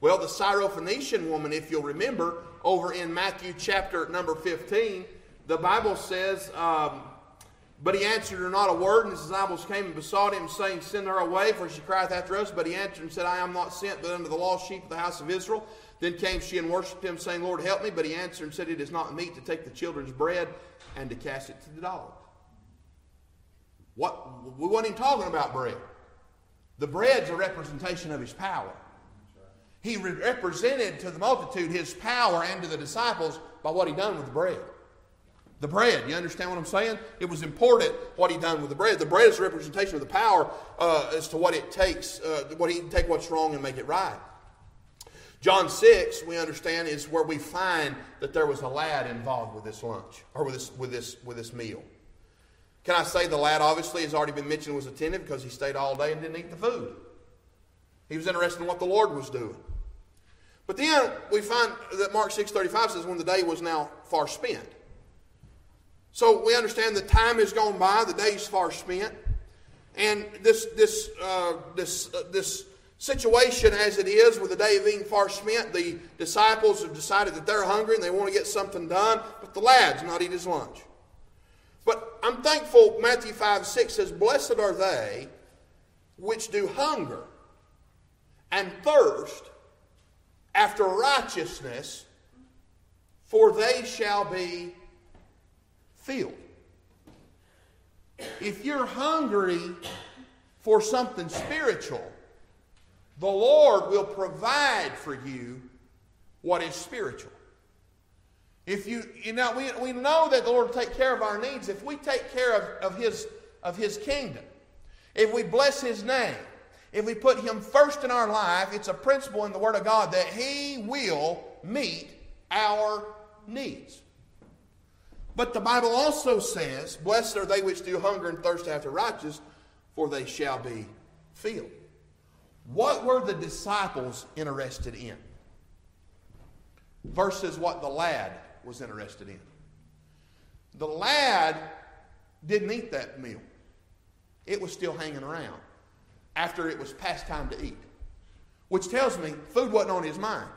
Well, the Syrophoenician woman, if you'll remember, over in Matthew chapter number 15, the Bible says, um, But he answered her not a word, and his disciples came and besought him, saying, Send her away, for she crieth after us. But he answered and said, I am not sent, but unto the lost sheep of the house of Israel. Then came she and worshipped him, saying, Lord, help me. But he answered and said, It is not meet to take the children's bread and to cast it to the dogs. What? We weren't even talking about bread. The bread's a representation of his power. He represented to the multitude his power and to the disciples by what he done with the bread. The bread, you understand what I'm saying? It was important what he done with the bread. The bread is a representation of the power uh, as to what it takes, uh, what he can take what's wrong and make it right. John 6, we understand, is where we find that there was a lad involved with this lunch, or with this, with this, with this meal. Can I say the lad obviously has already been mentioned was attentive because he stayed all day and didn't eat the food. He was interested in what the Lord was doing. But then we find that Mark 6.35 says when the day was now far spent. So we understand the time has gone by, the day is far spent. And this, this, uh, this, uh, this situation as it is with the day being far spent, the disciples have decided that they're hungry and they want to get something done, but the lad's not eat his lunch. But I'm thankful Matthew 5 6 says, Blessed are they which do hunger and thirst after righteousness, for they shall be filled. If you're hungry for something spiritual, the Lord will provide for you what is spiritual. If you, you know, we, we know that the Lord will take care of our needs if we take care of, of, his, of His kingdom. If we bless His name, if we put Him first in our life, it's a principle in the Word of God that He will meet our needs. But the Bible also says, Blessed are they which do hunger and thirst after righteousness, for they shall be filled. What were the disciples interested in? Versus what the lad was interested in. The lad didn't eat that meal, it was still hanging around after it was past time to eat, which tells me food wasn't on his mind.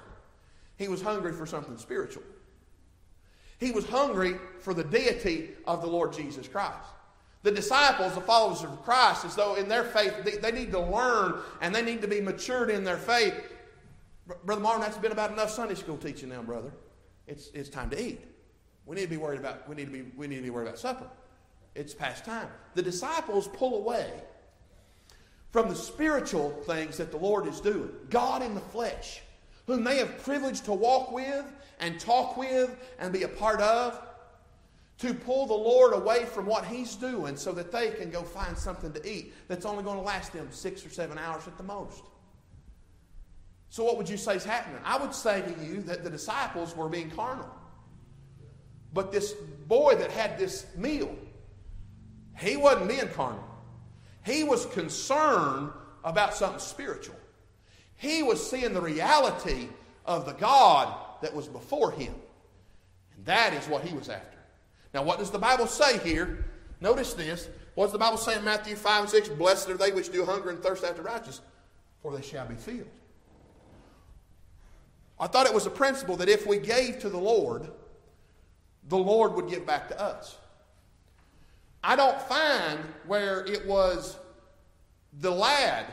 He was hungry for something spiritual. He was hungry for the deity of the Lord Jesus Christ. The disciples, the followers of Christ, as though in their faith, they, they need to learn and they need to be matured in their faith. Brother Martin, that's been about enough Sunday school teaching now, brother. It's, it's time to eat. We need to be worried about we need to be we need to be worried about supper. It's past time. The disciples pull away from the spiritual things that the Lord is doing. God in the flesh, whom they have privileged to walk with and talk with and be a part of, to pull the Lord away from what He's doing so that they can go find something to eat that's only going to last them six or seven hours at the most. So, what would you say is happening? I would say to you that the disciples were being carnal. But this boy that had this meal, he wasn't being carnal. He was concerned about something spiritual. He was seeing the reality of the God that was before him. And that is what he was after. Now, what does the Bible say here? Notice this. What does the Bible say in Matthew 5 and 6? Blessed are they which do hunger and thirst after righteousness, for they shall be filled. I thought it was a principle that if we gave to the Lord, the Lord would give back to us. I don't find where it was the lad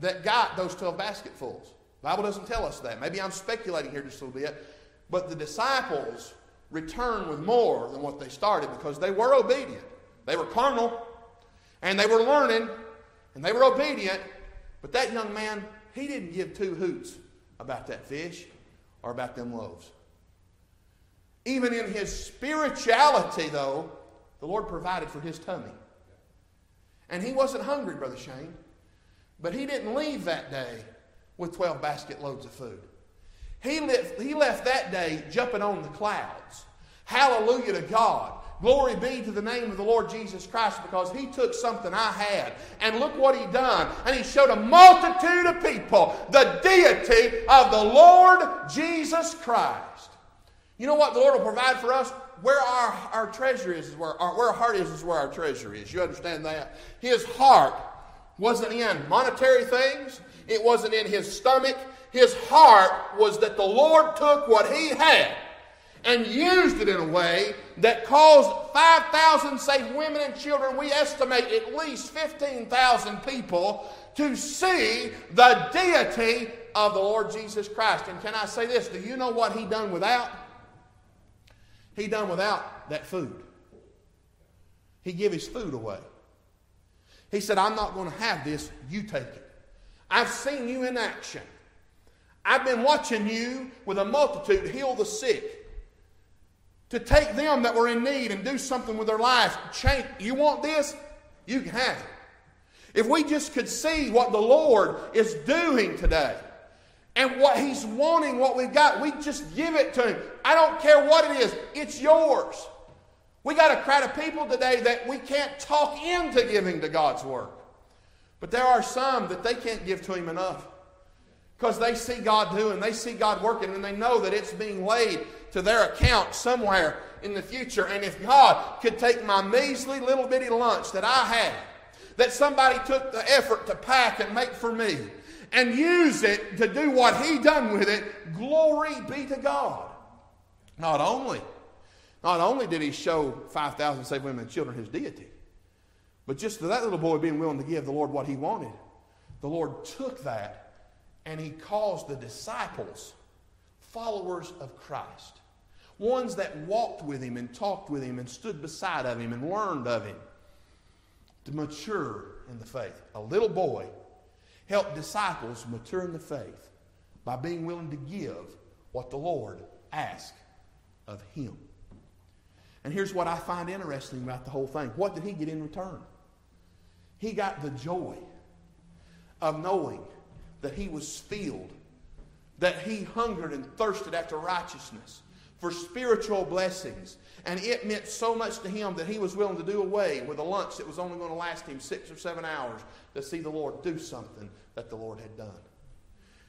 that got those 12 basketfuls. Bible doesn't tell us that. Maybe I'm speculating here just a little bit. But the disciples returned with more than what they started because they were obedient. They were carnal, and they were learning, and they were obedient. But that young man, he didn't give two hoots about that fish or about them loaves. Even in his spirituality, though, the Lord provided for his tummy. And he wasn't hungry, Brother Shane. But he didn't leave that day with 12 basket loads of food. He left, he left that day jumping on the clouds. Hallelujah to God. Glory be to the name of the Lord Jesus Christ because he took something I had and look what he done. And he showed a multitude of people the deity of the Lord Jesus Christ. You know what the Lord will provide for us? Where our, our treasure is, is where our, where our heart is, is where our treasure is. You understand that? His heart wasn't in monetary things, it wasn't in his stomach. His heart was that the Lord took what he had and used it in a way that caused 5,000 saved women and children, we estimate at least 15,000 people, to see the deity of the Lord Jesus Christ. And can I say this? Do you know what he done without? He done without that food. He give his food away. He said, I'm not going to have this, you take it. I've seen you in action. I've been watching you with a multitude heal the sick to take them that were in need and do something with their life. Change. You want this? You can have it. If we just could see what the Lord is doing today and what He's wanting, what we've got, we just give it to Him. I don't care what it is, it's yours. We got a crowd of people today that we can't talk into giving to God's work. But there are some that they can't give to Him enough because they see God doing, they see God working, and they know that it's being laid to their account somewhere in the future. And if God could take my measly little bitty lunch that I had, that somebody took the effort to pack and make for me, and use it to do what He done with it, glory be to God. Not only, not only did He show 5,000 saved women and children His deity, but just that little boy being willing to give the Lord what he wanted, the Lord took that and He caused the disciples, followers of Christ, ones that walked with him and talked with him and stood beside of him and learned of him to mature in the faith. A little boy helped disciples mature in the faith by being willing to give what the Lord asked of him. And here's what I find interesting about the whole thing. What did he get in return? He got the joy of knowing that he was filled, that he hungered and thirsted after righteousness, for spiritual blessings. And it meant so much to him that he was willing to do away with a lunch that was only going to last him six or seven hours to see the Lord do something that the Lord had done.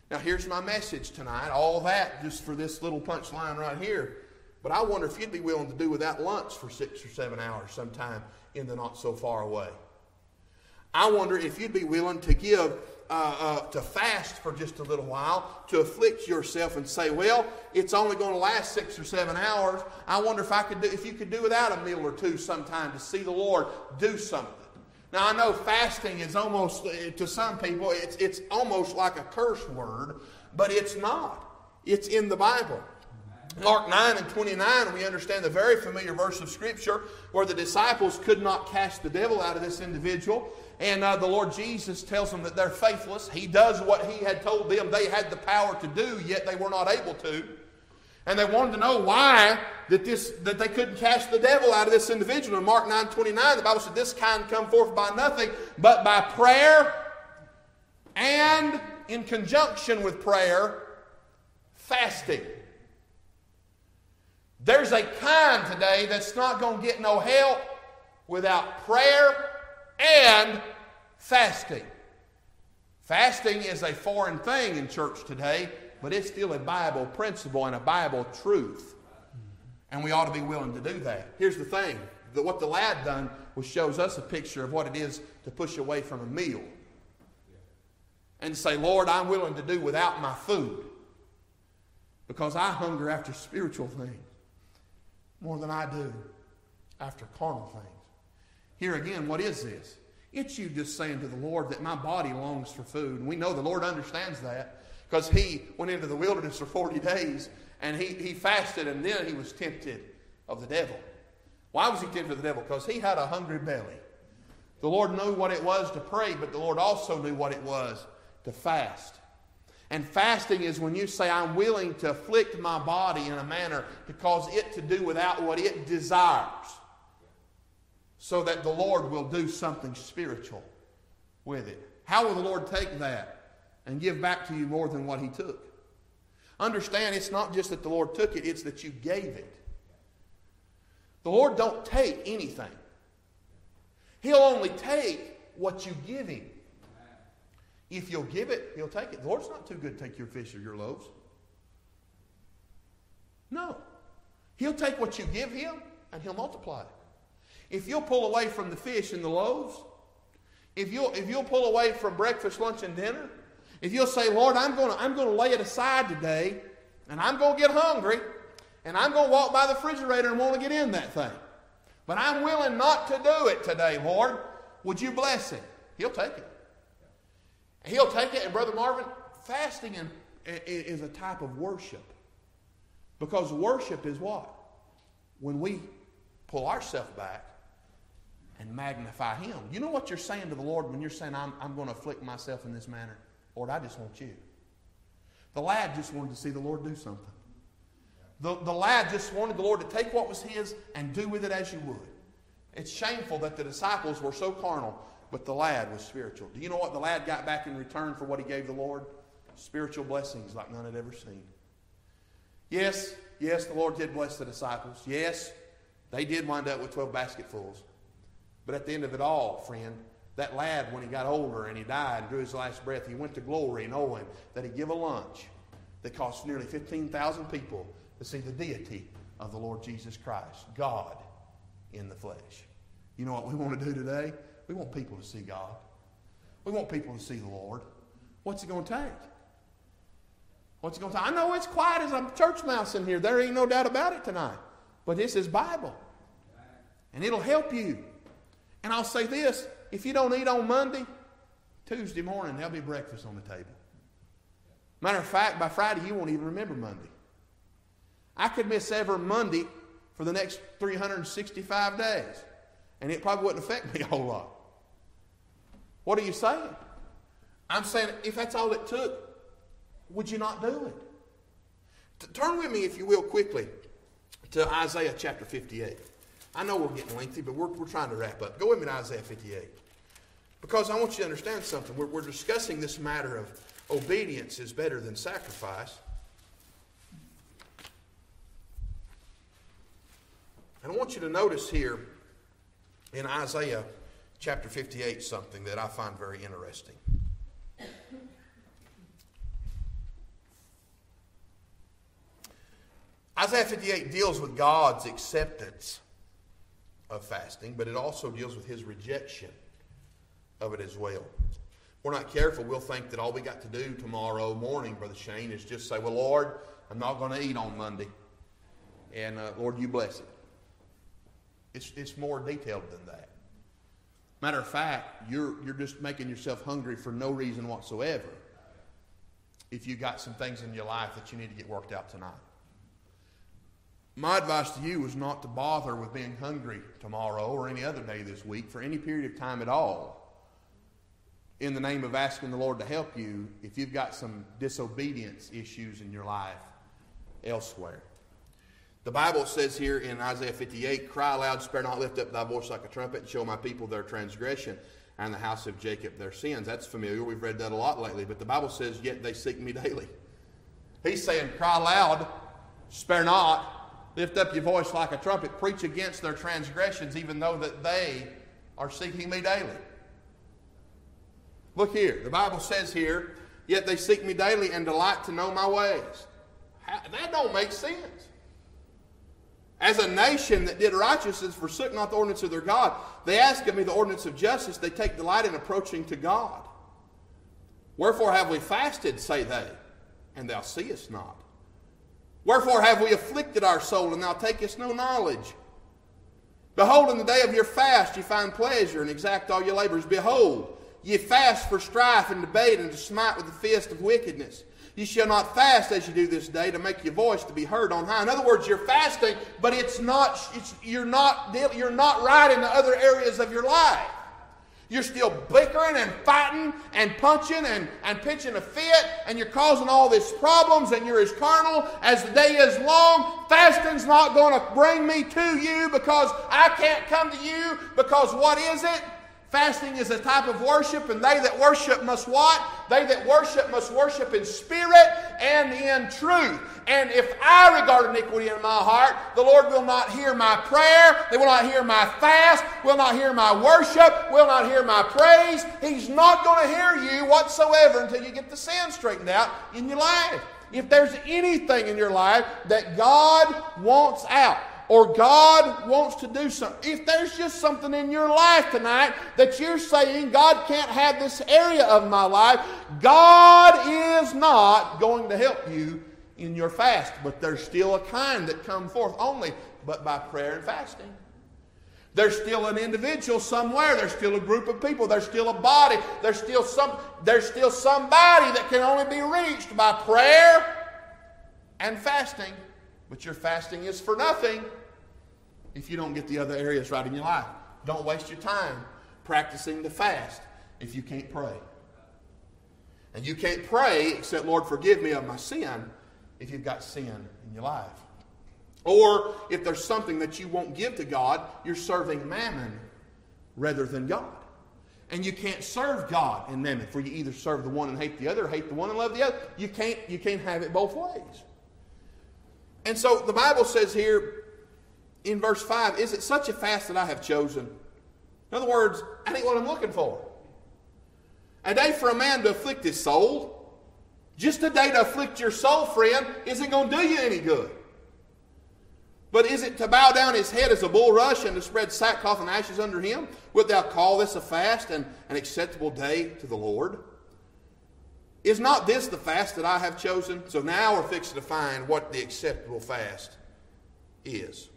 Now, here's my message tonight. All that just for this little punchline right here. But I wonder if you'd be willing to do without lunch for six or seven hours sometime in the not so far away. I wonder if you'd be willing to give uh, uh, to fast for just a little while, to afflict yourself and say, well, it's only going to last six or seven hours. I wonder if I could do, if you could do without a meal or two sometime to see the Lord do something. Now I know fasting is almost uh, to some people it's it's almost like a curse word, but it's not. It's in the Bible. Mark 9 and 29, we understand the very familiar verse of Scripture where the disciples could not cast the devil out of this individual. And uh, the Lord Jesus tells them that they're faithless. He does what He had told them they had the power to do, yet they were not able to. And they wanted to know why that, this, that they couldn't cast the devil out of this individual. In Mark 9 29, the Bible said, This kind come forth by nothing but by prayer and in conjunction with prayer, fasting. There's a kind today that's not going to get no help without prayer and fasting. Fasting is a foreign thing in church today, but it's still a Bible principle and a Bible truth. And we ought to be willing to do that. Here's the thing the, what the lad done was shows us a picture of what it is to push away from a meal and say, Lord, I'm willing to do without my food because I hunger after spiritual things more than I do after carnal things. Here again, what is this? It's you just saying to the Lord that my body longs for food. And we know the Lord understands that because he went into the wilderness for 40 days and he, he fasted and then he was tempted of the devil. Why was he tempted of the devil? Because he had a hungry belly. The Lord knew what it was to pray, but the Lord also knew what it was to fast. And fasting is when you say, I'm willing to afflict my body in a manner to cause it to do without what it desires, so that the Lord will do something spiritual with it. How will the Lord take that and give back to you more than what He took? Understand, it's not just that the Lord took it, it's that you gave it. The Lord don't take anything. He'll only take what you give Him. If you'll give it, he'll take it. The Lord's not too good to take your fish or your loaves. No. He'll take what you give him and he'll multiply it. If you'll pull away from the fish and the loaves, if you'll, if you'll pull away from breakfast, lunch, and dinner, if you'll say, Lord, I'm going to I'm going to lay it aside today, and I'm going to get hungry, and I'm going to walk by the refrigerator and want to get in that thing. But I'm willing not to do it today, Lord. Would you bless it? He'll take it. He'll take it, and Brother Marvin, fasting is a type of worship. Because worship is what? When we pull ourselves back and magnify Him. You know what you're saying to the Lord when you're saying, I'm, I'm going to afflict myself in this manner? Lord, I just want you. The lad just wanted to see the Lord do something. The, the lad just wanted the Lord to take what was his and do with it as you would. It's shameful that the disciples were so carnal but the lad was spiritual. Do you know what the lad got back in return for what he gave the Lord? Spiritual blessings like none had ever seen. Yes, yes, the Lord did bless the disciples. Yes, they did wind up with 12 basketfuls. But at the end of it all, friend, that lad, when he got older and he died and drew his last breath, he went to glory knowing that he'd give a lunch that cost nearly 15,000 people to see the deity of the Lord Jesus Christ, God in the flesh. You know what we want to do today? We want people to see God. We want people to see the Lord. What's it going to take? What's it going to take? I know it's quiet as a church mouse in here. There ain't no doubt about it tonight. But this is Bible. And it'll help you. And I'll say this if you don't eat on Monday, Tuesday morning, there'll be breakfast on the table. Matter of fact, by Friday, you won't even remember Monday. I could miss every Monday for the next 365 days, and it probably wouldn't affect me a whole lot. What are you saying? I'm saying if that's all it took, would you not do it? T- turn with me, if you will, quickly to Isaiah chapter 58. I know we're getting lengthy, but we're, we're trying to wrap up. Go with me to Isaiah 58. Because I want you to understand something. We're, we're discussing this matter of obedience is better than sacrifice. And I want you to notice here in Isaiah chapter 58 something that I find very interesting. Isaiah 58 deals with God's acceptance of fasting, but it also deals with his rejection of it as well. If we're not careful, we'll think that all we got to do tomorrow morning, Brother Shane, is just say, Well, Lord, I'm not going to eat on Monday. And uh, Lord, you bless it. It's, it's more detailed than that. Matter of fact, you're, you're just making yourself hungry for no reason whatsoever if you've got some things in your life that you need to get worked out tonight. My advice to you is not to bother with being hungry tomorrow or any other day this week for any period of time at all in the name of asking the Lord to help you if you've got some disobedience issues in your life elsewhere. The Bible says here in Isaiah 58, Cry aloud, spare not, lift up thy voice like a trumpet, and show my people their transgression, and the house of Jacob their sins. That's familiar. We've read that a lot lately. But the Bible says, Yet they seek me daily. He's saying, Cry loud, spare not, lift up your voice like a trumpet, preach against their transgressions, even though that they are seeking me daily. Look here. The Bible says here, yet they seek me daily and delight to know my ways. How, that don't make sense. As a nation that did righteousness forsook not the ordinance of their God, they ask of me the ordinance of justice, they take delight in approaching to God. Wherefore have we fasted, say they, and thou seest not. Wherefore have we afflicted our soul, and thou takest no knowledge. Behold, in the day of your fast ye find pleasure, and exact all your labors. Behold, ye fast for strife and debate, and to smite with the fist of wickedness. You shall not fast as you do this day to make your voice to be heard on high. In other words, you're fasting, but it's not, it's, you're, not, you're not right in the other areas of your life. You're still bickering and fighting and punching and, and pitching a fit, and you're causing all these problems, and you're as carnal as the day is long. Fasting's not going to bring me to you because I can't come to you because what is it? Fasting is a type of worship, and they that worship must what? They that worship must worship in spirit and in truth. And if I regard iniquity in my heart, the Lord will not hear my prayer, They will not hear my fast, will not hear my worship, will not hear my praise. He's not going to hear you whatsoever until you get the sin straightened out in your life. If there's anything in your life that God wants out, or God wants to do something, if there's just something in your life tonight that you're saying, God can't have this area of my life, God is not going to help you in your fast. But there's still a kind that come forth only but by prayer and fasting. There's still an individual somewhere. There's still a group of people. There's still a body. There's still some. There's still somebody that can only be reached by prayer and fasting. But your fasting is for nothing if you don't get the other areas right in your life. Don't waste your time practicing the fast if you can't pray. And you can't pray except, Lord, forgive me of my sin if you've got sin in your life. Or if there's something that you won't give to God, you're serving mammon rather than God. And you can't serve God and mammon, for you either serve the one and hate the other, hate the one and love the other. You can't, you can't have it both ways. And so the Bible says here, in verse 5 Is it such a fast that I have chosen? In other words, that ain't what I'm looking for. A day for a man to afflict his soul. Just a day to afflict your soul, friend, isn't going to do you any good. But is it to bow down his head as a bulrush and to spread sackcloth and ashes under him? Wilt thou call this a fast and an acceptable day to the Lord? Is not this the fast that I have chosen? So now we're fixing to find what the acceptable fast is.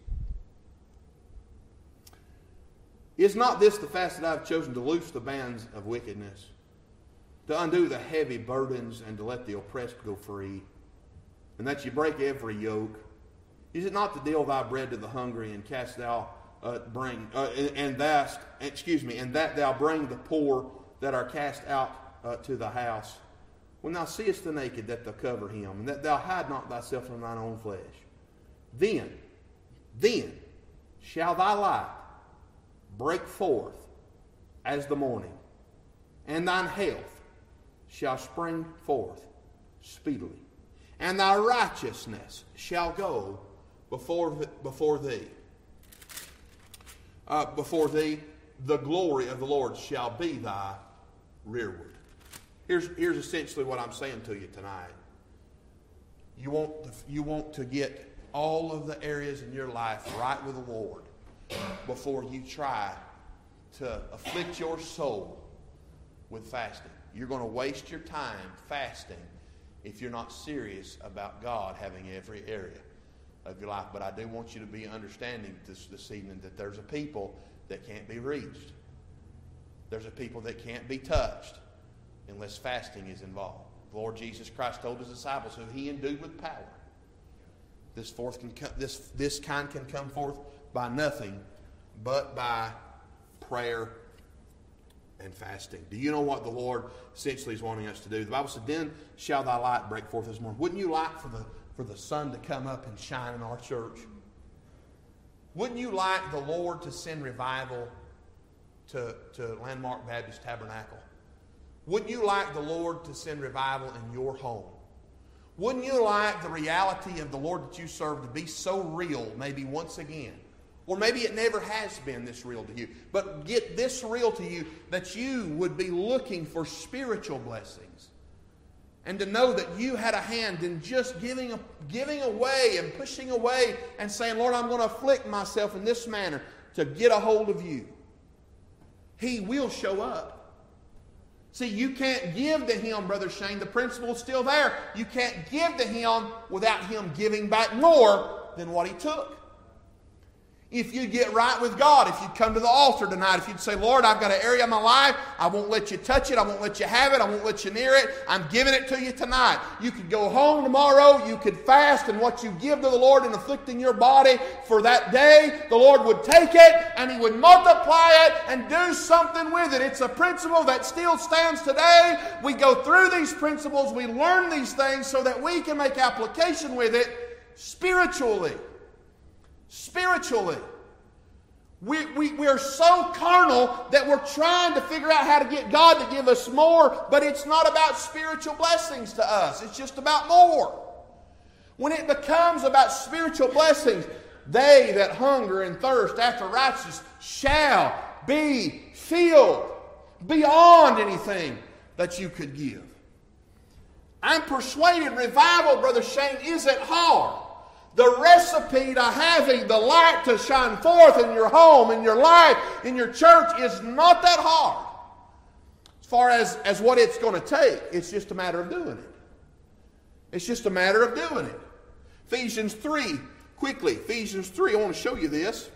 Is not this the fast that I have chosen to loose the bands of wickedness, to undo the heavy burdens, and to let the oppressed go free, and that you break every yoke? Is it not to deal thy bread to the hungry, and cast thou uh, bring uh, and that excuse me, and that thou bring the poor that are cast out uh, to the house? When thou seest the naked, that thou cover him, and that thou hide not thyself from thine own flesh. Then, then shall thy light break forth as the morning, and thine health shall spring forth speedily, and thy righteousness shall go before, before thee. Uh, before thee, the glory of the Lord shall be thy rearward. Here's, here's essentially what I'm saying to you tonight. You want, you want to get all of the areas in your life right with the Lord before you try to afflict your soul with fasting. You're going to waste your time fasting if you're not serious about God having every area of your life. But I do want you to be understanding this, this evening that there's a people that can't be reached. There's a people that can't be touched unless fasting is involved. The Lord Jesus Christ told his disciples who he endued with power. This, forth can come, this, this kind can come forth by nothing but by prayer and fasting. Do you know what the Lord essentially is wanting us to do? The Bible said, Then shall thy light break forth this morning. Wouldn't you like for the, for the sun to come up and shine in our church? Wouldn't you like the Lord to send revival to, to Landmark Baptist Tabernacle? Wouldn't you like the Lord to send revival in your home? Wouldn't you like the reality of the Lord that you serve to be so real, maybe once again? Or maybe it never has been this real to you. But get this real to you that you would be looking for spiritual blessings. And to know that you had a hand in just giving, giving away and pushing away and saying, Lord, I'm going to afflict myself in this manner to get a hold of you. He will show up. See, you can't give to him, Brother Shane. The principle is still there. You can't give to him without him giving back more than what he took if you'd get right with God, if you'd come to the altar tonight, if you'd say, Lord, I've got an area of my life, I won't let you touch it, I won't let you have it, I won't let you near it, I'm giving it to you tonight. You could go home tomorrow, you could fast, and what you give to the Lord in afflicting your body for that day, the Lord would take it and He would multiply it and do something with it. It's a principle that still stands today. We go through these principles, we learn these things so that we can make application with it spiritually spiritually. We, we, we are so carnal that we're trying to figure out how to get God to give us more, but it's not about spiritual blessings to us. It's just about more. When it becomes about spiritual blessings, they that hunger and thirst after righteousness shall be filled beyond anything that you could give. I'm persuaded revival, Brother Shane, isn't hard the recipe to having the light to shine forth in your home, in your life, in your church is not that hard. As far as, as what it's going to take, it's just a matter of doing it. It's just a matter of doing it. Ephesians 3, quickly, Ephesians 3, I want to show you this.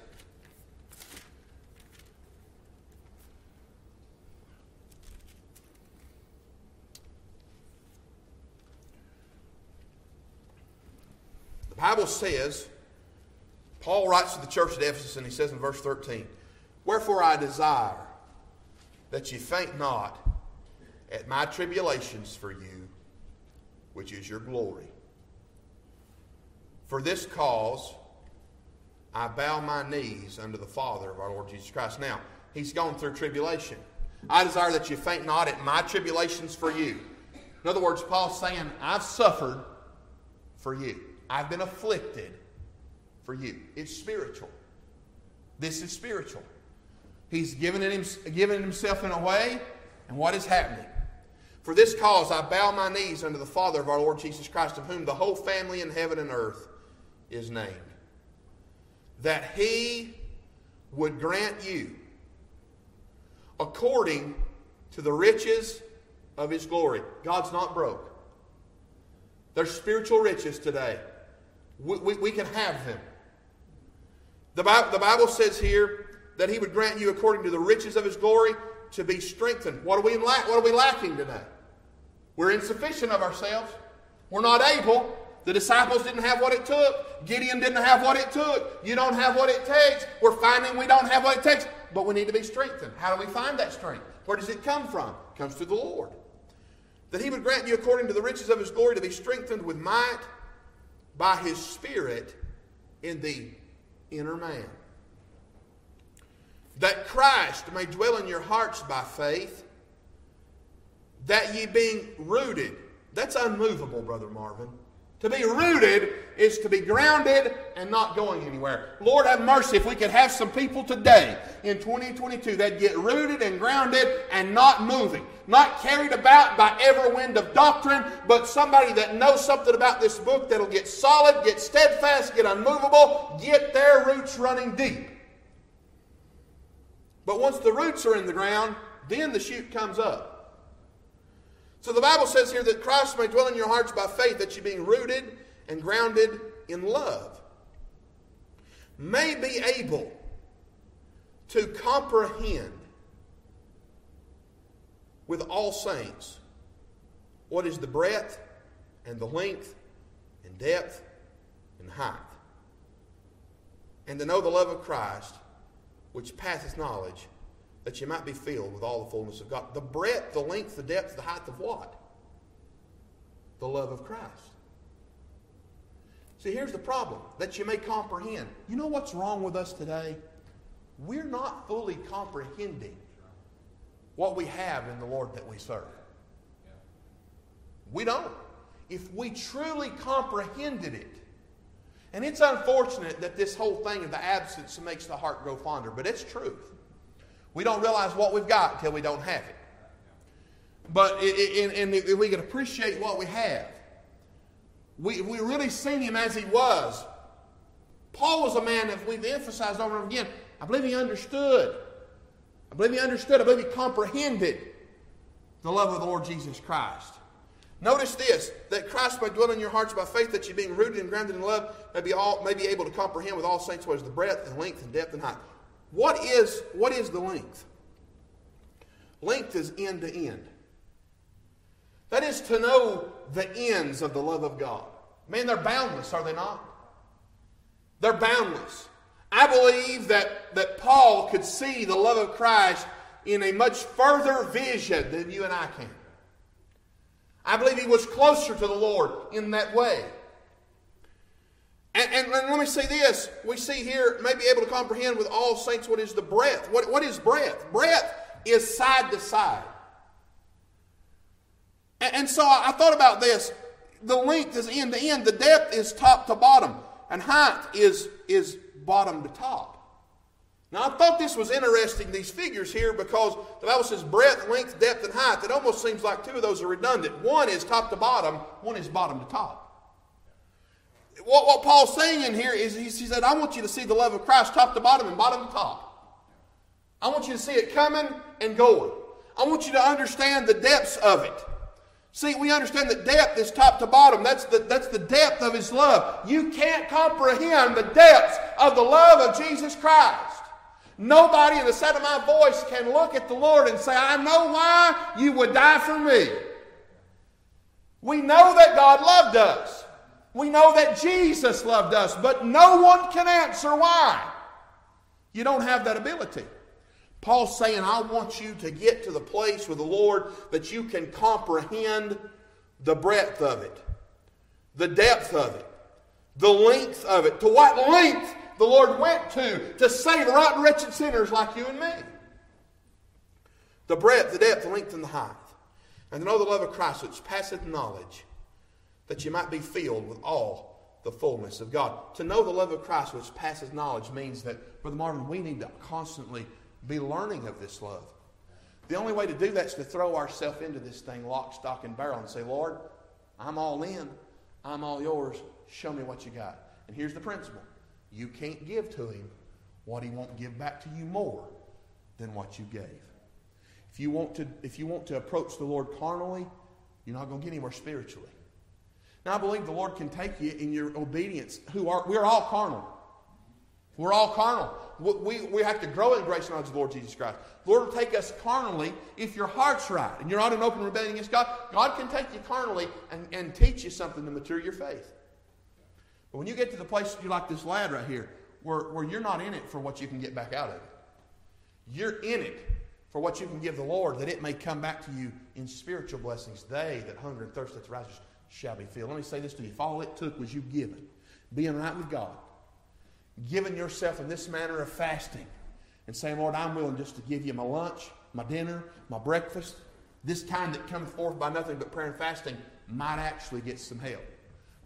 Bible says, Paul writes to the church at Ephesus and he says in verse 13, Wherefore I desire that ye faint not at my tribulations for you, which is your glory. For this cause I bow my knees unto the Father of our Lord Jesus Christ. Now, he's gone through tribulation. I desire that you faint not at my tribulations for you. In other words, Paul's saying, I've suffered for you. I've been afflicted for you. It's spiritual. This is spiritual. He's given, him, given himself in a way, and what is happening? For this cause I bow my knees unto the Father of our Lord Jesus Christ, of whom the whole family in heaven and earth is named, that he would grant you, according to the riches of his glory. God's not broke. There's spiritual riches today. We, we, we can have them. The Bible, the Bible says here that he would grant you according to the riches of his glory to be strengthened. What are we, lack, what are we lacking today? We're insufficient of ourselves. We're not able. The disciples didn't have what it took. Gideon didn't have what it took. You don't have what it takes. We're finding we don't have what it takes, but we need to be strengthened. How do we find that strength? Where does it come from? It comes through the Lord. That he would grant you according to the riches of his glory to be strengthened with might by his Spirit in the inner man. That Christ may dwell in your hearts by faith, that ye being rooted, that's unmovable, Brother Marvin. To be rooted is to be grounded and not going anywhere. Lord have mercy if we could have some people today in 2022 that get rooted and grounded and not moving. Not carried about by every wind of doctrine, but somebody that knows something about this book that'll get solid, get steadfast, get unmovable, get their roots running deep. But once the roots are in the ground, then the shoot comes up. So the Bible says here that Christ may dwell in your hearts by faith, that you're being rooted and grounded in love, may be able to comprehend with all saints what is the breadth and the length and depth and height, and to know the love of Christ, which passeth knowledge that you might be filled with all the fullness of God. The breadth, the length, the depth, the height of what? The love of Christ. See, here's the problem that you may comprehend. You know what's wrong with us today? We're not fully comprehending what we have in the Lord that we serve. We don't. If we truly comprehended it, And it's unfortunate that this whole thing of the absence makes the heart grow fonder, but it's truth. We don't realize what we've got until we don't have it. But and if we can appreciate what we have, we, we really seen him as he was. Paul was a man that we've emphasized over and over again. I believe he understood. I believe he understood. I believe he comprehended the love of the Lord Jesus Christ. Notice this that Christ may dwell in your hearts by faith, that you being rooted and grounded in love may be, all, may be able to comprehend with all saints what is the breadth and length and depth and height. What is, what is the length? Length is end to end. Is to know the ends of the love of God. Man, they're boundless, are they not? They're boundless. I believe that, that Paul could see the love of Christ in a much further vision than you and I can. I believe he was closer to the Lord in that way. And, and, and, let me say this. We see here, may be able to comprehend with all saints what is the breadth. What, what is breadth? Breadth is side to side. And, and so I, I thought about this. The length is end to end, the depth is top to bottom, and height is, is bottom to top. Now, I thought this was interesting, these figures here, because the Bible says breadth, length, depth, and height. It almost seems like two of those are redundant. One is top to bottom, one is bottom to top. What, what Paul's saying in here is he said, I want you to see the love of Christ top to bottom and bottom to top. I want you to see it coming and going. I want you to understand the depths of it. See, we understand that depth is top to bottom. That's the, that's the depth of His love. You can't comprehend the depths of the love of Jesus Christ. Nobody in the sound of my voice can look at the Lord and say, I know why you would die for me. We know that God loved us. We know that Jesus loved us, but no one can answer why. You don't have that ability. Paul's saying, I want you to get to the place with the Lord that you can comprehend the breadth of it, the depth of it, the length of it. To what length the Lord went to to save rotten, wretched sinners like you and me. The breadth, the depth, the length, and the height. And to know the love of Christ which passeth knowledge, that you might be filled with all the fullness of God. To know the love of Christ which passes knowledge means that, Brother Marvin, we need to constantly be learning of this love. The only way to do that is to throw ourselves into this thing lock, stock, and barrel and say, Lord, I'm all in. I'm all yours. Show me what you got. And here's the principle you can't give to him what he won't give back to you more than what you gave. If you want to, if you want to approach the Lord carnally, you're not going to get anywhere spiritually. Now, I believe the Lord can take you in your obedience. Who are we're all carnal. We're all carnal. We, we have to grow in grace and knowledge of the Lord Jesus Christ. The Lord will take us carnally if your heart's right and you're not in open rebellion against God. God can take you carnally and, and teach you something to mature your faith. But when you get to the place you like this lad right here, where, where you're not in it for what you can get back out of it, you're in it for what you can give the Lord, that it may come back to you in spiritual blessings. They that hunger and thirst after righteousness shall be filled. Let me say this to you. If all it took was you giving, being right with God, giving yourself in this manner of fasting and saying, Lord, I'm willing just to give you my lunch, my dinner, my breakfast, this time that cometh forth by nothing but prayer and fasting might actually get some help.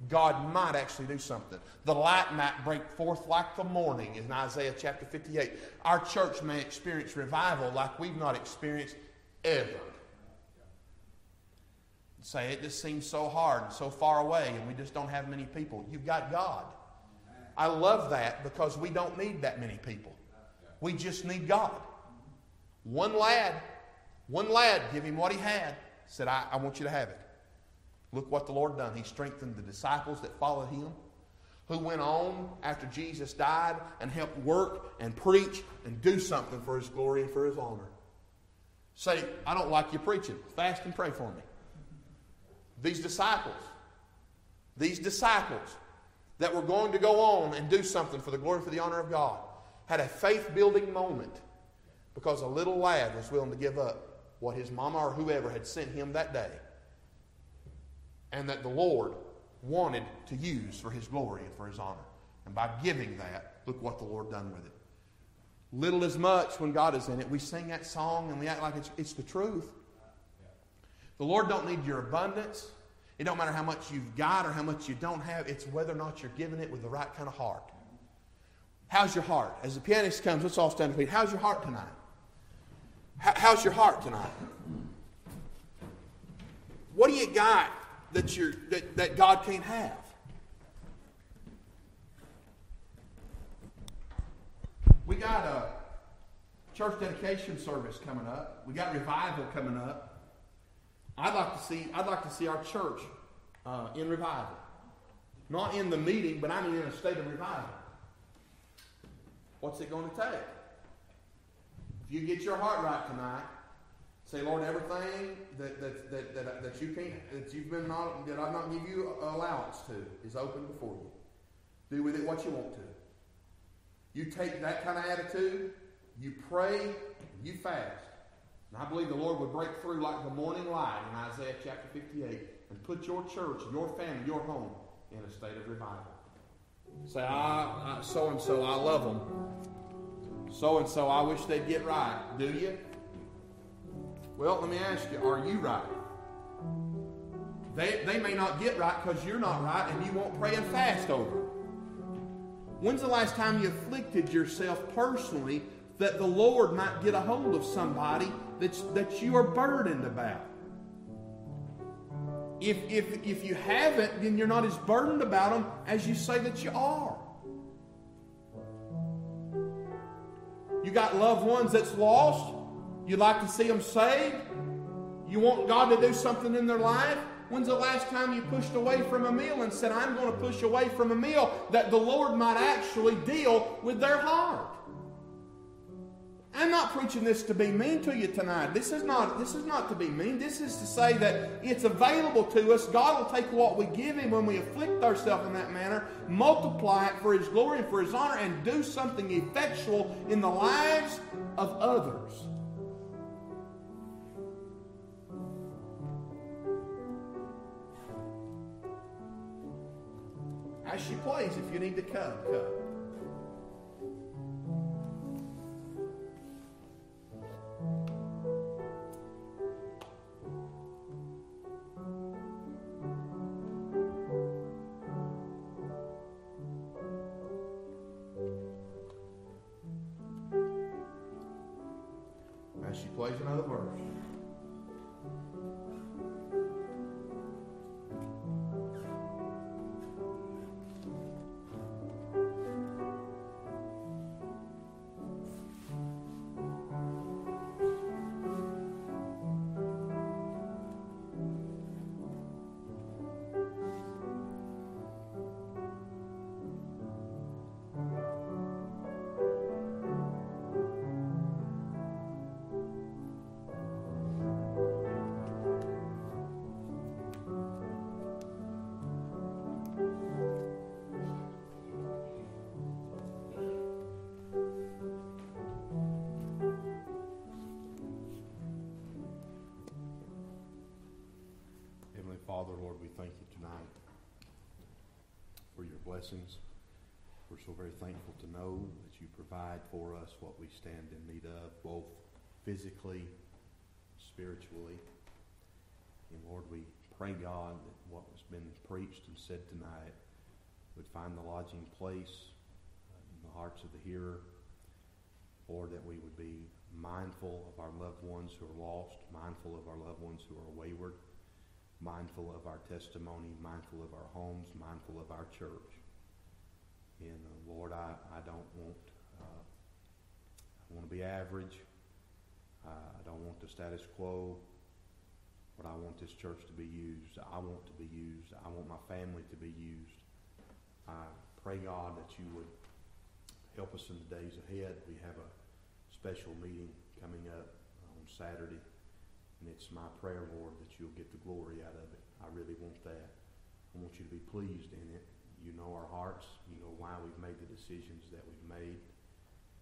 God might actually do something. The light might break forth like the morning in Isaiah chapter 58. Our church may experience revival like we've not experienced ever. Say it just seems so hard, and so far away, and we just don't have many people. You've got God. I love that because we don't need that many people. We just need God. One lad, one lad, give him what he had, said, I, I want you to have it. Look what the Lord done. He strengthened the disciples that followed him, who went on after Jesus died and helped work and preach and do something for his glory and for his honor. Say, I don't like you preaching. Fast and pray for me. These disciples, these disciples that were going to go on and do something for the glory for the honor of God had a faith building moment because a little lad was willing to give up what his mama or whoever had sent him that day and that the Lord wanted to use for his glory and for his honor. And by giving that, look what the Lord done with it. Little as much when God is in it. We sing that song and we act like it's, it's the truth. The Lord don't need your abundance. It don't matter how much you've got or how much you don't have. It's whether or not you're giving it with the right kind of heart. How's your heart? As the pianist comes, let's all stand feet. How's your heart tonight? How's your heart tonight? What do you got that, you're, that, that God can't have? We got a church dedication service coming up. We got revival coming up. I'd like to see, I'd like to see our church uh, in revival. Not in the meeting, but I mean in a state of revival. What's it going to take? If you get your heart right tonight, say, Lord, everything that, that, that, that, that you can't, that you've been not, that I've not give you allowance to is open before you. Do with it what you want to. You take that kind of attitude, you pray, you fast. And I believe the Lord would break through like the morning light in Isaiah chapter 58 and put your church, your family, your home in a state of revival. Say, I, so and so, I love them. So and so, I wish they'd get right. Do you? Well, let me ask you, are you right? They, they may not get right because you're not right and you won't pray and fast over it. When's the last time you afflicted yourself personally that the Lord might get a hold of somebody that's, that you are burdened about? If, if, if you haven't, then you're not as burdened about them as you say that you are. You got loved ones that's lost. You'd like to see them saved. You want God to do something in their life. When's the last time you pushed away from a meal and said, I'm going to push away from a meal that the Lord might actually deal with their heart? I'm not preaching this to be mean to you tonight. This is not this is not to be mean. This is to say that it's available to us. God will take what we give him when we afflict ourselves in that manner, multiply it for his glory and for his honor and do something effectual in the lives of others. As she plays, if you need to come, come. Father, Lord, we thank you tonight for your blessings. We're so very thankful to know that you provide for us what we stand in need of, both physically, spiritually. And Lord, we pray, God, that what has been preached and said tonight would find the lodging place uh, in the hearts of the hearer. Lord, that we would be mindful of our loved ones who are lost, mindful of our loved ones who are wayward mindful of our testimony, mindful of our homes, mindful of our church. And uh, Lord, I, I don't want uh, I want to be average. Uh, I don't want the status quo. But I want this church to be used. I want to be used. I want my family to be used. I pray God that you would help us in the days ahead. We have a special meeting coming up on Saturday and it's my prayer, Lord, that you'll get the glory out of it. I really want that. I want you to be pleased in it. You know our hearts. You know why we've made the decisions that we've made.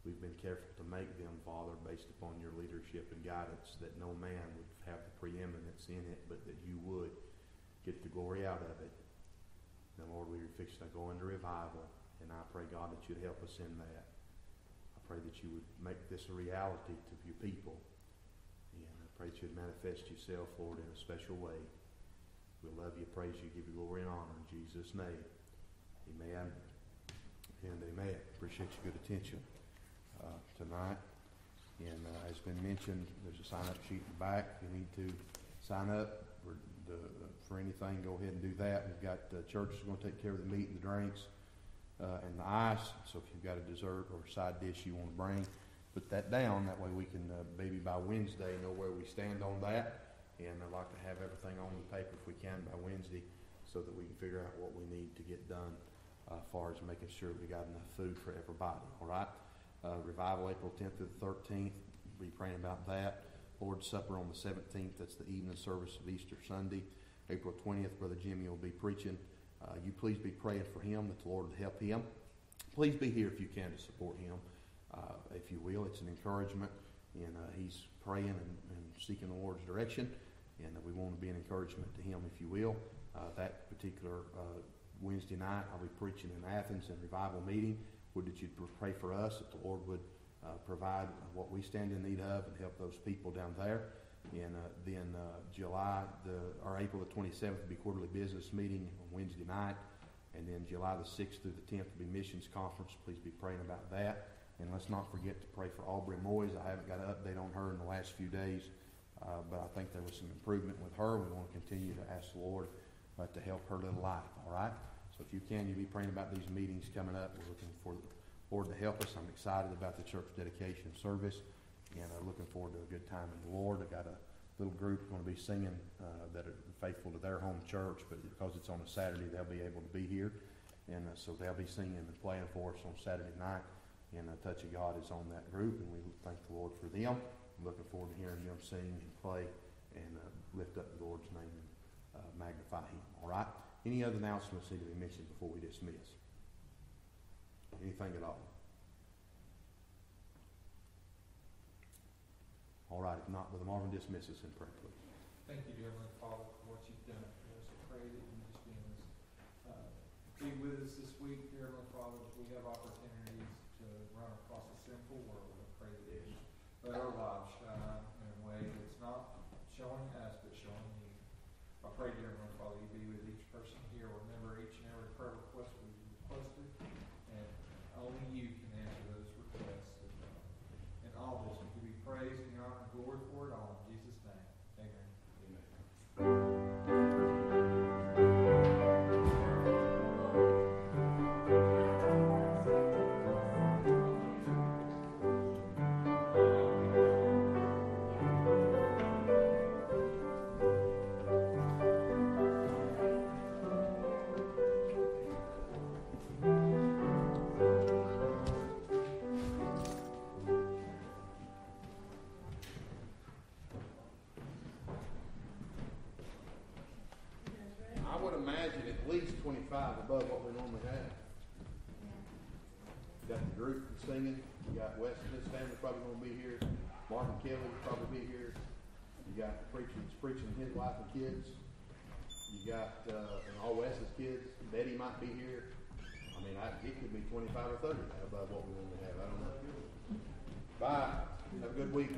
We've been careful to make them, Father, based upon your leadership and guidance, that no man would have the preeminence in it, but that you would get the glory out of it. And Lord, we are fixing to go into revival, and I pray, God, that you'd help us in that. I pray that you would make this a reality to your people. Pray that you'd manifest yourself, Lord, in a special way. We love you, praise you, give you glory and honor in Jesus' name. Amen and amen. Appreciate your good attention uh, tonight. And uh, as been mentioned, there's a sign-up sheet in the back. You need to sign up for, the, for anything, go ahead and do that. We've got the uh, churches going to take care of the meat and the drinks uh, and the ice. So if you've got a dessert or a side dish you want to bring, put that down. That way we can uh, maybe by Wednesday know where we stand on that. And I'd like to have everything on the paper if we can by Wednesday so that we can figure out what we need to get done uh, as far as making sure we got enough food for everybody. All right? Uh, revival April 10th through the 13th. Be praying about that. Lord's Supper on the 17th. That's the evening service of Easter Sunday. April 20th, Brother Jimmy will be preaching. Uh, you please be praying for him that the Lord will help him. Please be here if you can to support him, uh, if you will. It's an encouragement, and uh, he's praying and, and, seeking the Lord's direction, and we want to be an encouragement to him, if you will. Uh, that particular uh, Wednesday night, I'll be preaching in Athens in revival meeting. Would that you'd pray for us that the Lord would uh, provide what we stand in need of and help those people down there. And then July the or April the 27th will be quarterly business meeting on Wednesday night, and then July the 6th through the 10th will be missions conference. Please be praying about that. And let's not forget to pray for Aubrey Moyes. I haven't got an update on her in the last few days, uh, but I think there was some improvement with her. We want to continue to ask the Lord uh, to help her little life. All right. So if you can, you be praying about these meetings coming up. We're looking for the Lord to help us. I'm excited about the church dedication service, and I'm looking forward to a good time in the Lord. I've got a little group going to be singing uh, that are faithful to their home church, but because it's on a Saturday, they'll be able to be here, and uh, so they'll be singing and playing for us on Saturday night. And uh, Touch of God is on that group, and we thank the Lord for them. I'm looking forward to hearing them sing and play and uh, lift up the Lord's name and uh, magnify Him. All right. Any other announcements need to be mentioned before we dismiss? Anything at all? All right, if not, Brother Marvin dismiss us in prayer, please. Thank you, dear Heavenly Father, for what you've done for us. I pray that you just be, uh, with us this week, dear Heavenly Father, we have opportunities to run across a sinful world. I pray that you let 25 above what we normally have. You got the group singing. You got West and his family probably going to be here. Martin Kelly will probably be here. You got the preaching, preaching his wife and kids. You got uh, and all Wes's kids. Betty might be here. I mean, I, it could be 25 or 30 above what we normally have. I don't know. Bye. Have a good week.